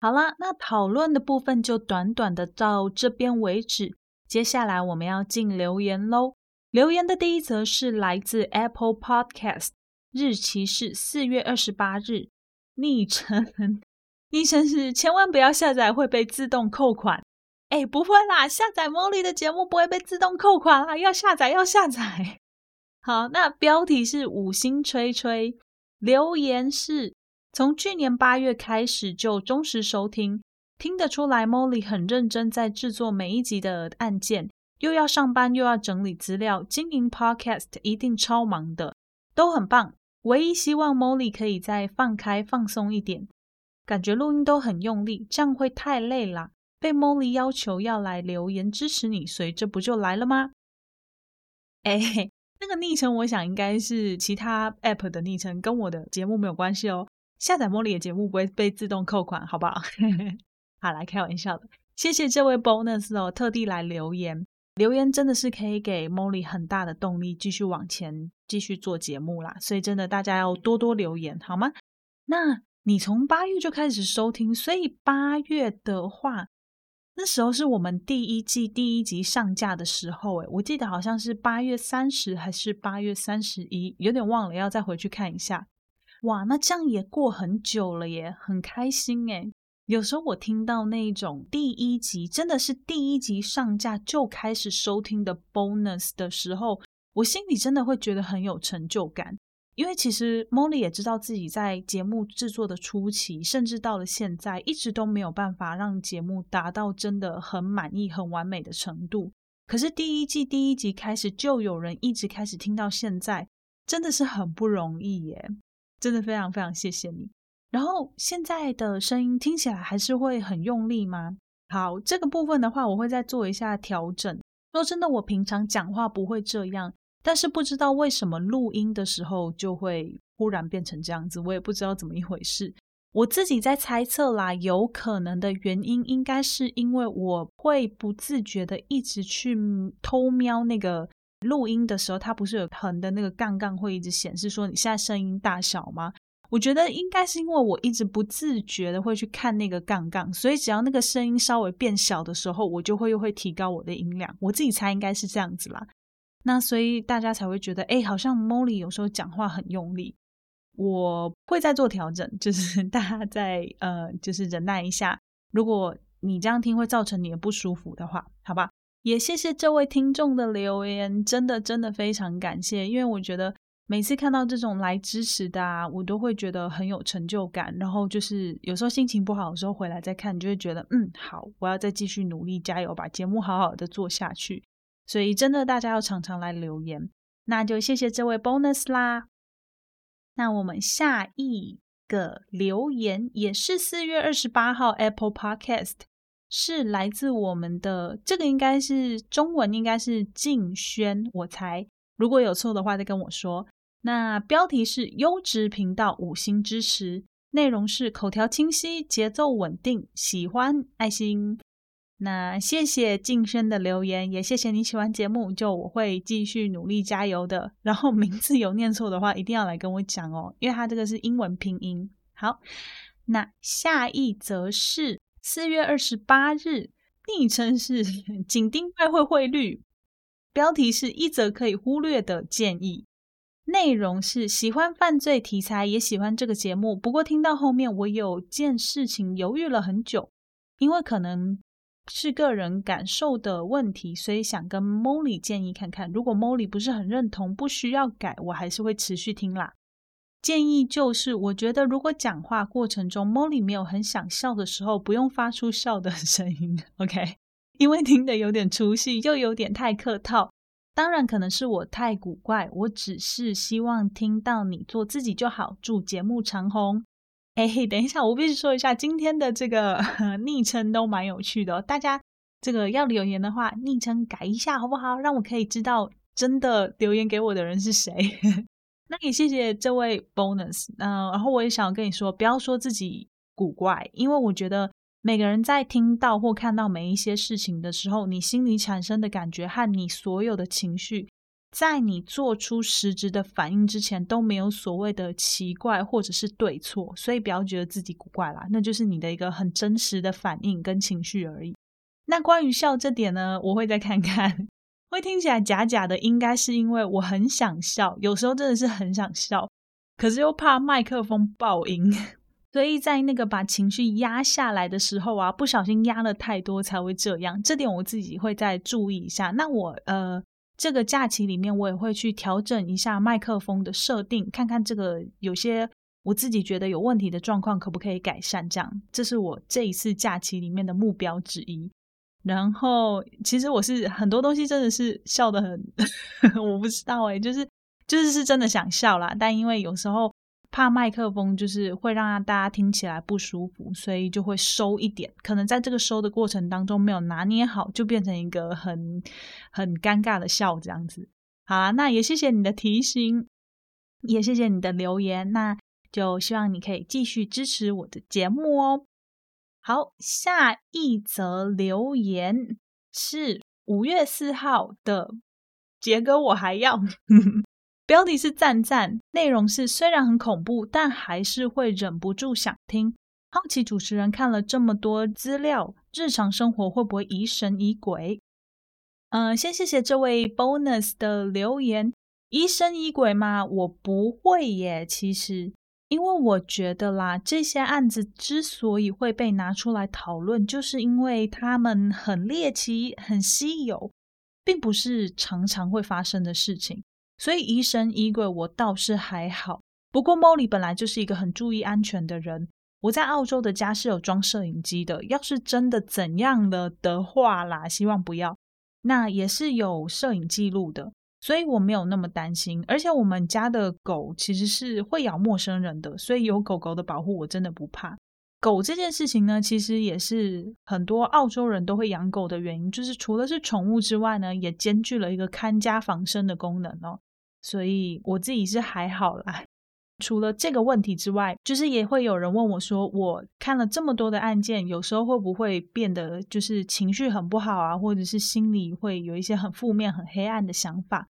好啦，那讨论的部分就短短的到这边为止，接下来我们要进留言喽。留言的第一则是来自 Apple Podcast，日期是四月二十八日，昵称昵称是千万不要下载会被自动扣款。哎，不会啦，下载 Molly 的节目不会被自动扣款啦，要下载要下载。*laughs* 好，那标题是五星吹吹，留言是从去年八月开始就忠实收听，听得出来 Molly 很认真在制作每一集的案件。又要上班，又要整理资料，经营 Podcast 一定超忙的，都很棒。唯一希望 Molly 可以再放开放松一点，感觉录音都很用力，这样会太累啦。被 Molly 要求要来留言支持你，所以这不就来了吗？*laughs* 哎，那个昵称我想应该是其他 App 的昵称，跟我的节目没有关系哦。下载茉莉的节目不会被自动扣款，好不好？*laughs* 好，来开玩笑的，谢谢这位 Bonus 哦，特地来留言。留言真的是可以给 Molly 很大的动力，继续往前，继续做节目啦。所以真的，大家要多多留言，好吗？那你从八月就开始收听，所以八月的话，那时候是我们第一季第一集上架的时候，诶，我记得好像是八月三十还是八月三十一，有点忘了，要再回去看一下。哇，那这样也过很久了耶，很开心诶。有时候我听到那种第一集真的是第一集上架就开始收听的 bonus 的时候，我心里真的会觉得很有成就感。因为其实 Molly 也知道自己在节目制作的初期，甚至到了现在，一直都没有办法让节目达到真的很满意、很完美的程度。可是第一季第一集开始就有人一直开始听到现在，真的是很不容易耶！真的非常非常谢谢你。然后现在的声音听起来还是会很用力吗？好，这个部分的话，我会再做一下调整。说真的，我平常讲话不会这样，但是不知道为什么录音的时候就会忽然变成这样子，我也不知道怎么一回事。我自己在猜测啦，有可能的原因应该是因为我会不自觉的一直去偷瞄那个录音的时候，它不是有横的那个杠杠会一直显示说你现在声音大小吗？我觉得应该是因为我一直不自觉的会去看那个杠杠，所以只要那个声音稍微变小的时候，我就会又会提高我的音量。我自己猜应该是这样子啦。那所以大家才会觉得，哎，好像 Molly 有时候讲话很用力。我会再做调整，就是 *laughs* 大家再呃，就是忍耐一下。如果你这样听会造成你的不舒服的话，好吧？也谢谢这位听众的留言，真的真的非常感谢，因为我觉得。每次看到这种来支持的啊，我都会觉得很有成就感。然后就是有时候心情不好的时候回来再看，你就会觉得嗯，好，我要再继续努力加油，把节目好好的做下去。所以真的大家要常常来留言，那就谢谢这位 bonus 啦。那我们下一个留言也是四月二十八号 Apple Podcast，是来自我们的这个应该是中文，应该是静轩，我猜，如果有错的话再跟我说。那标题是优质频道五星支持，内容是口条清晰、节奏稳定，喜欢爱心。那谢谢晋生的留言，也谢谢你喜欢节目，就我会继续努力加油的。然后名字有念错的话，一定要来跟我讲哦，因为他这个是英文拼音。好，那下一则是四月二十八日，昵称是紧盯外汇汇率，标题是一则可以忽略的建议。内容是喜欢犯罪题材，也喜欢这个节目。不过听到后面，我有件事情犹豫了很久，因为可能是个人感受的问题，所以想跟 Molly 建议看看。如果 Molly 不是很认同，不需要改，我还是会持续听啦。建议就是，我觉得如果讲话过程中 Molly 没有很想笑的时候，不用发出笑的 *laughs* 声音，OK？因为听得有点出戏，又有点太客套。当然，可能是我太古怪，我只是希望听到你做自己就好。祝节目长红。哎，等一下，我必须说一下，今天的这个 *laughs* 昵称都蛮有趣的哦。大家这个要留言的话，昵称改一下好不好？让我可以知道真的留言给我的人是谁。*laughs* 那也谢谢这位 bonus，嗯、然后我也想跟你说，不要说自己古怪，因为我觉得每个人在听到或看到每一些事情的时候，你心里产生的感觉和你所有的情绪，在你做出实质的反应之前，都没有所谓的奇怪或者是对错，所以不要觉得自己古怪啦，那就是你的一个很真实的反应跟情绪而已。那关于笑这点呢，我会再看看。会听起来假假的，应该是因为我很想笑，有时候真的是很想笑，可是又怕麦克风爆音，所以在那个把情绪压下来的时候啊，不小心压了太多才会这样。这点我自己会再注意一下。那我呃，这个假期里面我也会去调整一下麦克风的设定，看看这个有些我自己觉得有问题的状况可不可以改善。这样，这是我这一次假期里面的目标之一。然后，其实我是很多东西真的是笑得很，*laughs* 我不知道哎，就是就是是真的想笑啦，但因为有时候怕麦克风就是会让大家听起来不舒服，所以就会收一点。可能在这个收的过程当中没有拿捏好，就变成一个很很尴尬的笑这样子。好啦，那也谢谢你的提醒，也谢谢你的留言，那就希望你可以继续支持我的节目哦。好，下一则留言是五月四号的杰哥，我还要 *laughs* 标题是赞赞，内容是虽然很恐怖，但还是会忍不住想听。好奇主持人看了这么多资料，日常生活会不会疑神疑鬼？嗯、先谢谢这位 bonus 的留言，疑神疑鬼吗？我不会耶，其实。因为我觉得啦，这些案子之所以会被拿出来讨论，就是因为他们很猎奇、很稀有，并不是常常会发生的事情。所以疑神疑鬼，我倒是还好。不过 Molly 本来就是一个很注意安全的人，我在澳洲的家是有装摄影机的。要是真的怎样了的话啦，希望不要，那也是有摄影记录的。所以我没有那么担心，而且我们家的狗其实是会咬陌生人的，所以有狗狗的保护，我真的不怕。狗这件事情呢，其实也是很多澳洲人都会养狗的原因，就是除了是宠物之外呢，也兼具了一个看家防身的功能哦。所以我自己是还好啦。除了这个问题之外，就是也会有人问我说，我看了这么多的案件，有时候会不会变得就是情绪很不好啊，或者是心里会有一些很负面、很黑暗的想法？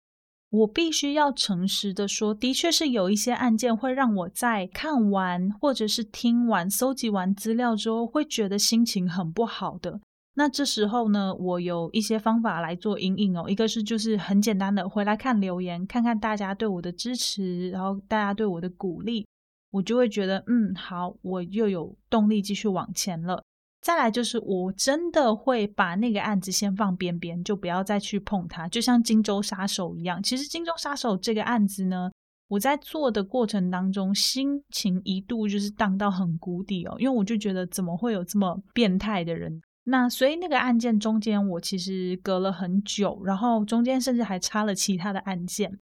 我必须要诚实的说，的确是有一些案件会让我在看完或者是听完、搜集完资料之后，会觉得心情很不好的。那这时候呢，我有一些方法来做阴影哦。一个是就是很简单的回来看留言，看看大家对我的支持，然后大家对我的鼓励，我就会觉得嗯，好，我又有动力继续往前了。再来就是，我真的会把那个案子先放边边，就不要再去碰它。就像荆州杀手一样，其实荆州杀手这个案子呢，我在做的过程当中，心情一度就是荡到很谷底哦，因为我就觉得怎么会有这么变态的人？那所以那个案件中间，我其实隔了很久，然后中间甚至还插了其他的案件，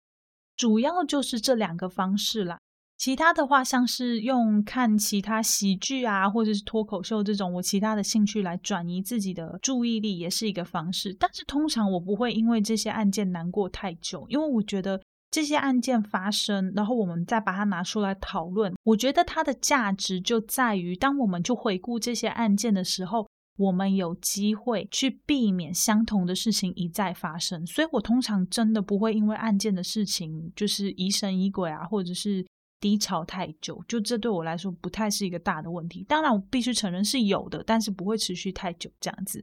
主要就是这两个方式啦。其他的话，像是用看其他喜剧啊，或者是脱口秀这种，我其他的兴趣来转移自己的注意力，也是一个方式。但是通常我不会因为这些案件难过太久，因为我觉得这些案件发生，然后我们再把它拿出来讨论，我觉得它的价值就在于，当我们去回顾这些案件的时候，我们有机会去避免相同的事情一再发生。所以我通常真的不会因为案件的事情就是疑神疑鬼啊，或者是。低潮太久，就这对我来说不太是一个大的问题。当然，我必须承认是有的，但是不会持续太久这样子。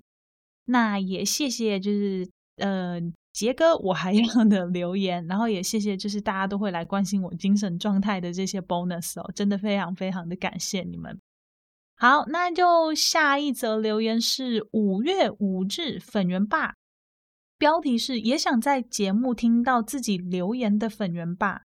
那也谢谢，就是呃杰哥我还要的留言，然后也谢谢，就是大家都会来关心我精神状态的这些 bonus 哦，真的非常非常的感谢你们。好，那就下一则留言是五月五日粉圆爸，标题是也想在节目听到自己留言的粉圆爸。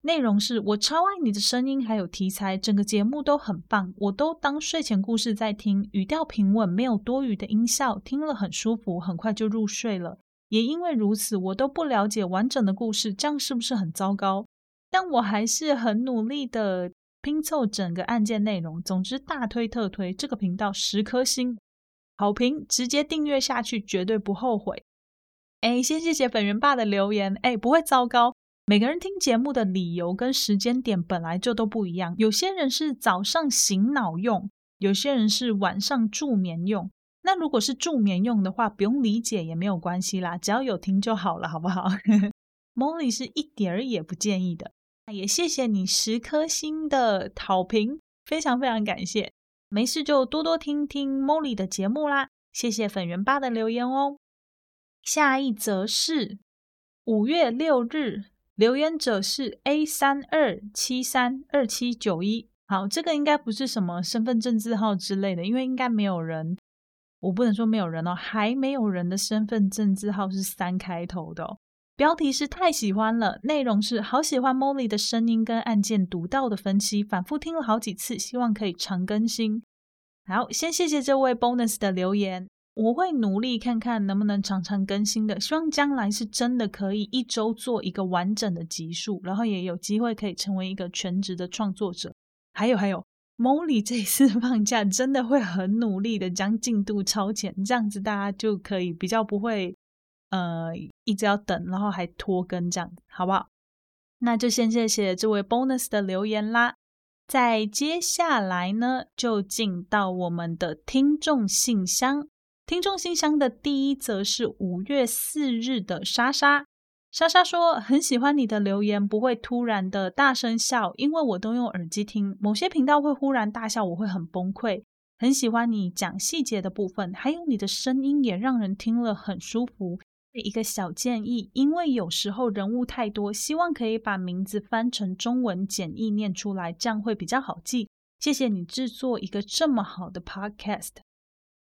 内容是我超爱你的声音，还有题材，整个节目都很棒，我都当睡前故事在听，语调平稳，没有多余的音效，听了很舒服，很快就入睡了。也因为如此，我都不了解完整的故事，这样是不是很糟糕？但我还是很努力的拼凑整个案件内容。总之，大推特推这个频道十颗星好评，直接订阅下去，绝对不后悔。哎，先谢谢粉圆爸的留言，哎，不会糟糕。每个人听节目的理由跟时间点本来就都不一样，有些人是早上醒脑用，有些人是晚上助眠用。那如果是助眠用的话，不用理解也没有关系啦，只要有听就好了，好不好？*laughs* Molly 是一点儿也不建议的。也谢谢你十颗星的好评，非常非常感谢。没事就多多听听 Molly 的节目啦，谢谢粉圆爸的留言哦。下一则是五月六日。留言者是 A 三二七三二七九一，好，这个应该不是什么身份证字号之类的，因为应该没有人，我不能说没有人哦，还没有人的身份证字号是三开头的哦。标题是太喜欢了，内容是好喜欢 Molly 的声音跟案件独到的分析，反复听了好几次，希望可以常更新。好，先谢谢这位 Bonus 的留言。我会努力看看能不能常常更新的，希望将来是真的可以一周做一个完整的集数，然后也有机会可以成为一个全职的创作者。还有还有，Molly 这一次放假真的会很努力的将进度超前，这样子大家就可以比较不会呃一直要等，然后还拖更这样，好不好？那就先谢谢这位 Bonus 的留言啦。再接下来呢，就进到我们的听众信箱。听众信箱的第一则是五月四日的莎莎。莎莎说很喜欢你的留言，不会突然的大声笑，因为我都用耳机听。某些频道会忽然大笑，我会很崩溃。很喜欢你讲细节的部分，还有你的声音也让人听了很舒服。一个小建议，因为有时候人物太多，希望可以把名字翻成中文简易念出来，这样会比较好记。谢谢你制作一个这么好的 podcast。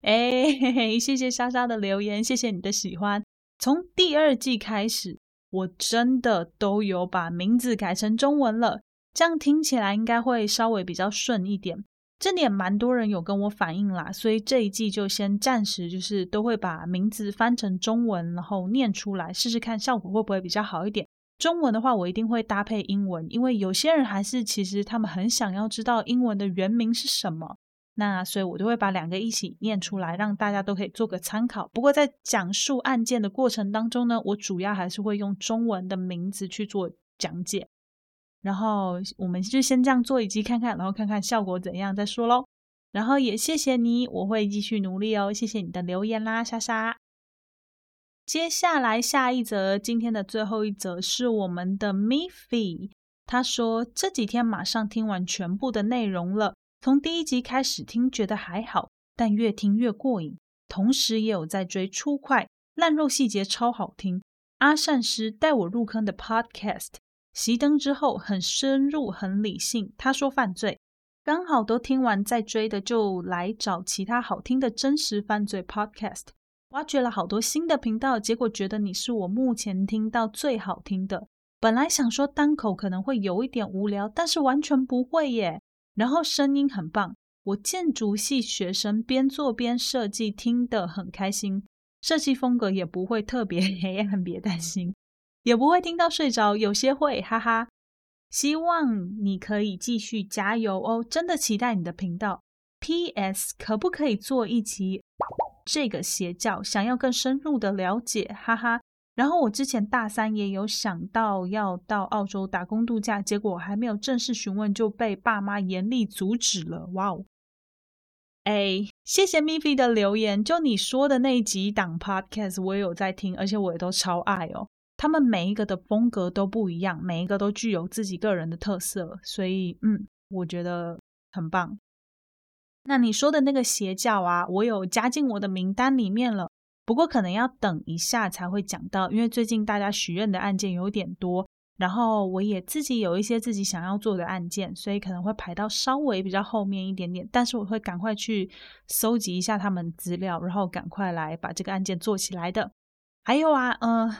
哎，嘿嘿，谢谢莎莎的留言，谢谢你的喜欢。从第二季开始，我真的都有把名字改成中文了，这样听起来应该会稍微比较顺一点。这点蛮多人有跟我反映啦，所以这一季就先暂时就是都会把名字翻成中文，然后念出来试试看效果会不会比较好一点。中文的话，我一定会搭配英文，因为有些人还是其实他们很想要知道英文的原名是什么。那所以，我都会把两个一起念出来，让大家都可以做个参考。不过，在讲述案件的过程当中呢，我主要还是会用中文的名字去做讲解。然后，我们就先这样做一集看看，然后看看效果怎样再说喽。然后也谢谢你，我会继续努力哦。谢谢你的留言啦，莎莎。接下来下一则，今天的最后一则是我们的 Miffy，他说这几天马上听完全部的内容了。从第一集开始听，觉得还好，但越听越过瘾。同时也有在追初快烂肉细节超好听。阿善师带我入坑的 Podcast，熄灯之后很深入、很理性。他说犯罪，刚好都听完，在追的就来找其他好听的真实犯罪 Podcast，挖掘了好多新的频道，结果觉得你是我目前听到最好听的。本来想说单口可能会有一点无聊，但是完全不会耶。然后声音很棒，我建筑系学生边做边设计，听得很开心。设计风格也不会特别 *laughs* 黑暗，别担心，也不会听到睡着，有些会，哈哈。希望你可以继续加油哦，真的期待你的频道。P.S. 可不可以做一集这个邪教？想要更深入的了解，哈哈。然后我之前大三也有想到要到澳洲打工度假，结果还没有正式询问就被爸妈严厉阻止了。哇哦！哎，谢谢 Mivi 的留言。就你说的那几档 podcast，我也有在听，而且我也都超爱哦。他们每一个的风格都不一样，每一个都具有自己个人的特色，所以嗯，我觉得很棒。那你说的那个邪教啊，我有加进我的名单里面了。不过可能要等一下才会讲到，因为最近大家许愿的案件有点多，然后我也自己有一些自己想要做的案件，所以可能会排到稍微比较后面一点点。但是我会赶快去搜集一下他们资料，然后赶快来把这个案件做起来的。还有啊，呃，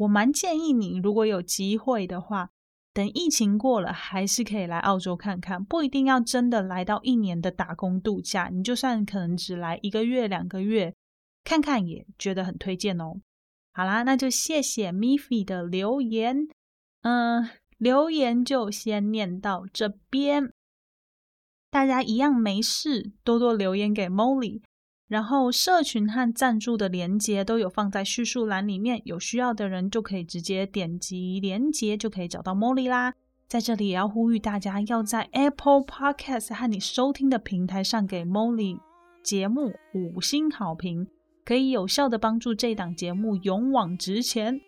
我蛮建议你，如果有机会的话，等疫情过了，还是可以来澳洲看看，不一定要真的来到一年的打工度假，你就算可能只来一个月、两个月。看看也觉得很推荐哦。好啦，那就谢谢 Miffy 的留言。嗯，留言就先念到这边。大家一样没事，多多留言给 Molly。然后社群和赞助的连接都有放在叙述栏里面，有需要的人就可以直接点击连接，就可以找到 Molly 啦。在这里也要呼吁大家，要在 Apple Podcast 和你收听的平台上给 Molly 节目五星好评，可以有效的帮助这档节目勇往直前。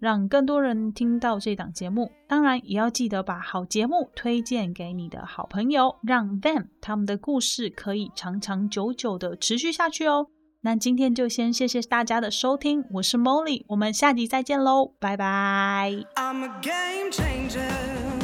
让更多人听到这档节目，当然也要记得把好节目推荐给你的好朋友，让 them 他们的故事可以长长久久的持续下去哦。那今天就先谢谢大家的收听，我是 Molly，我们下集再见喽，拜拜。I'm a game changer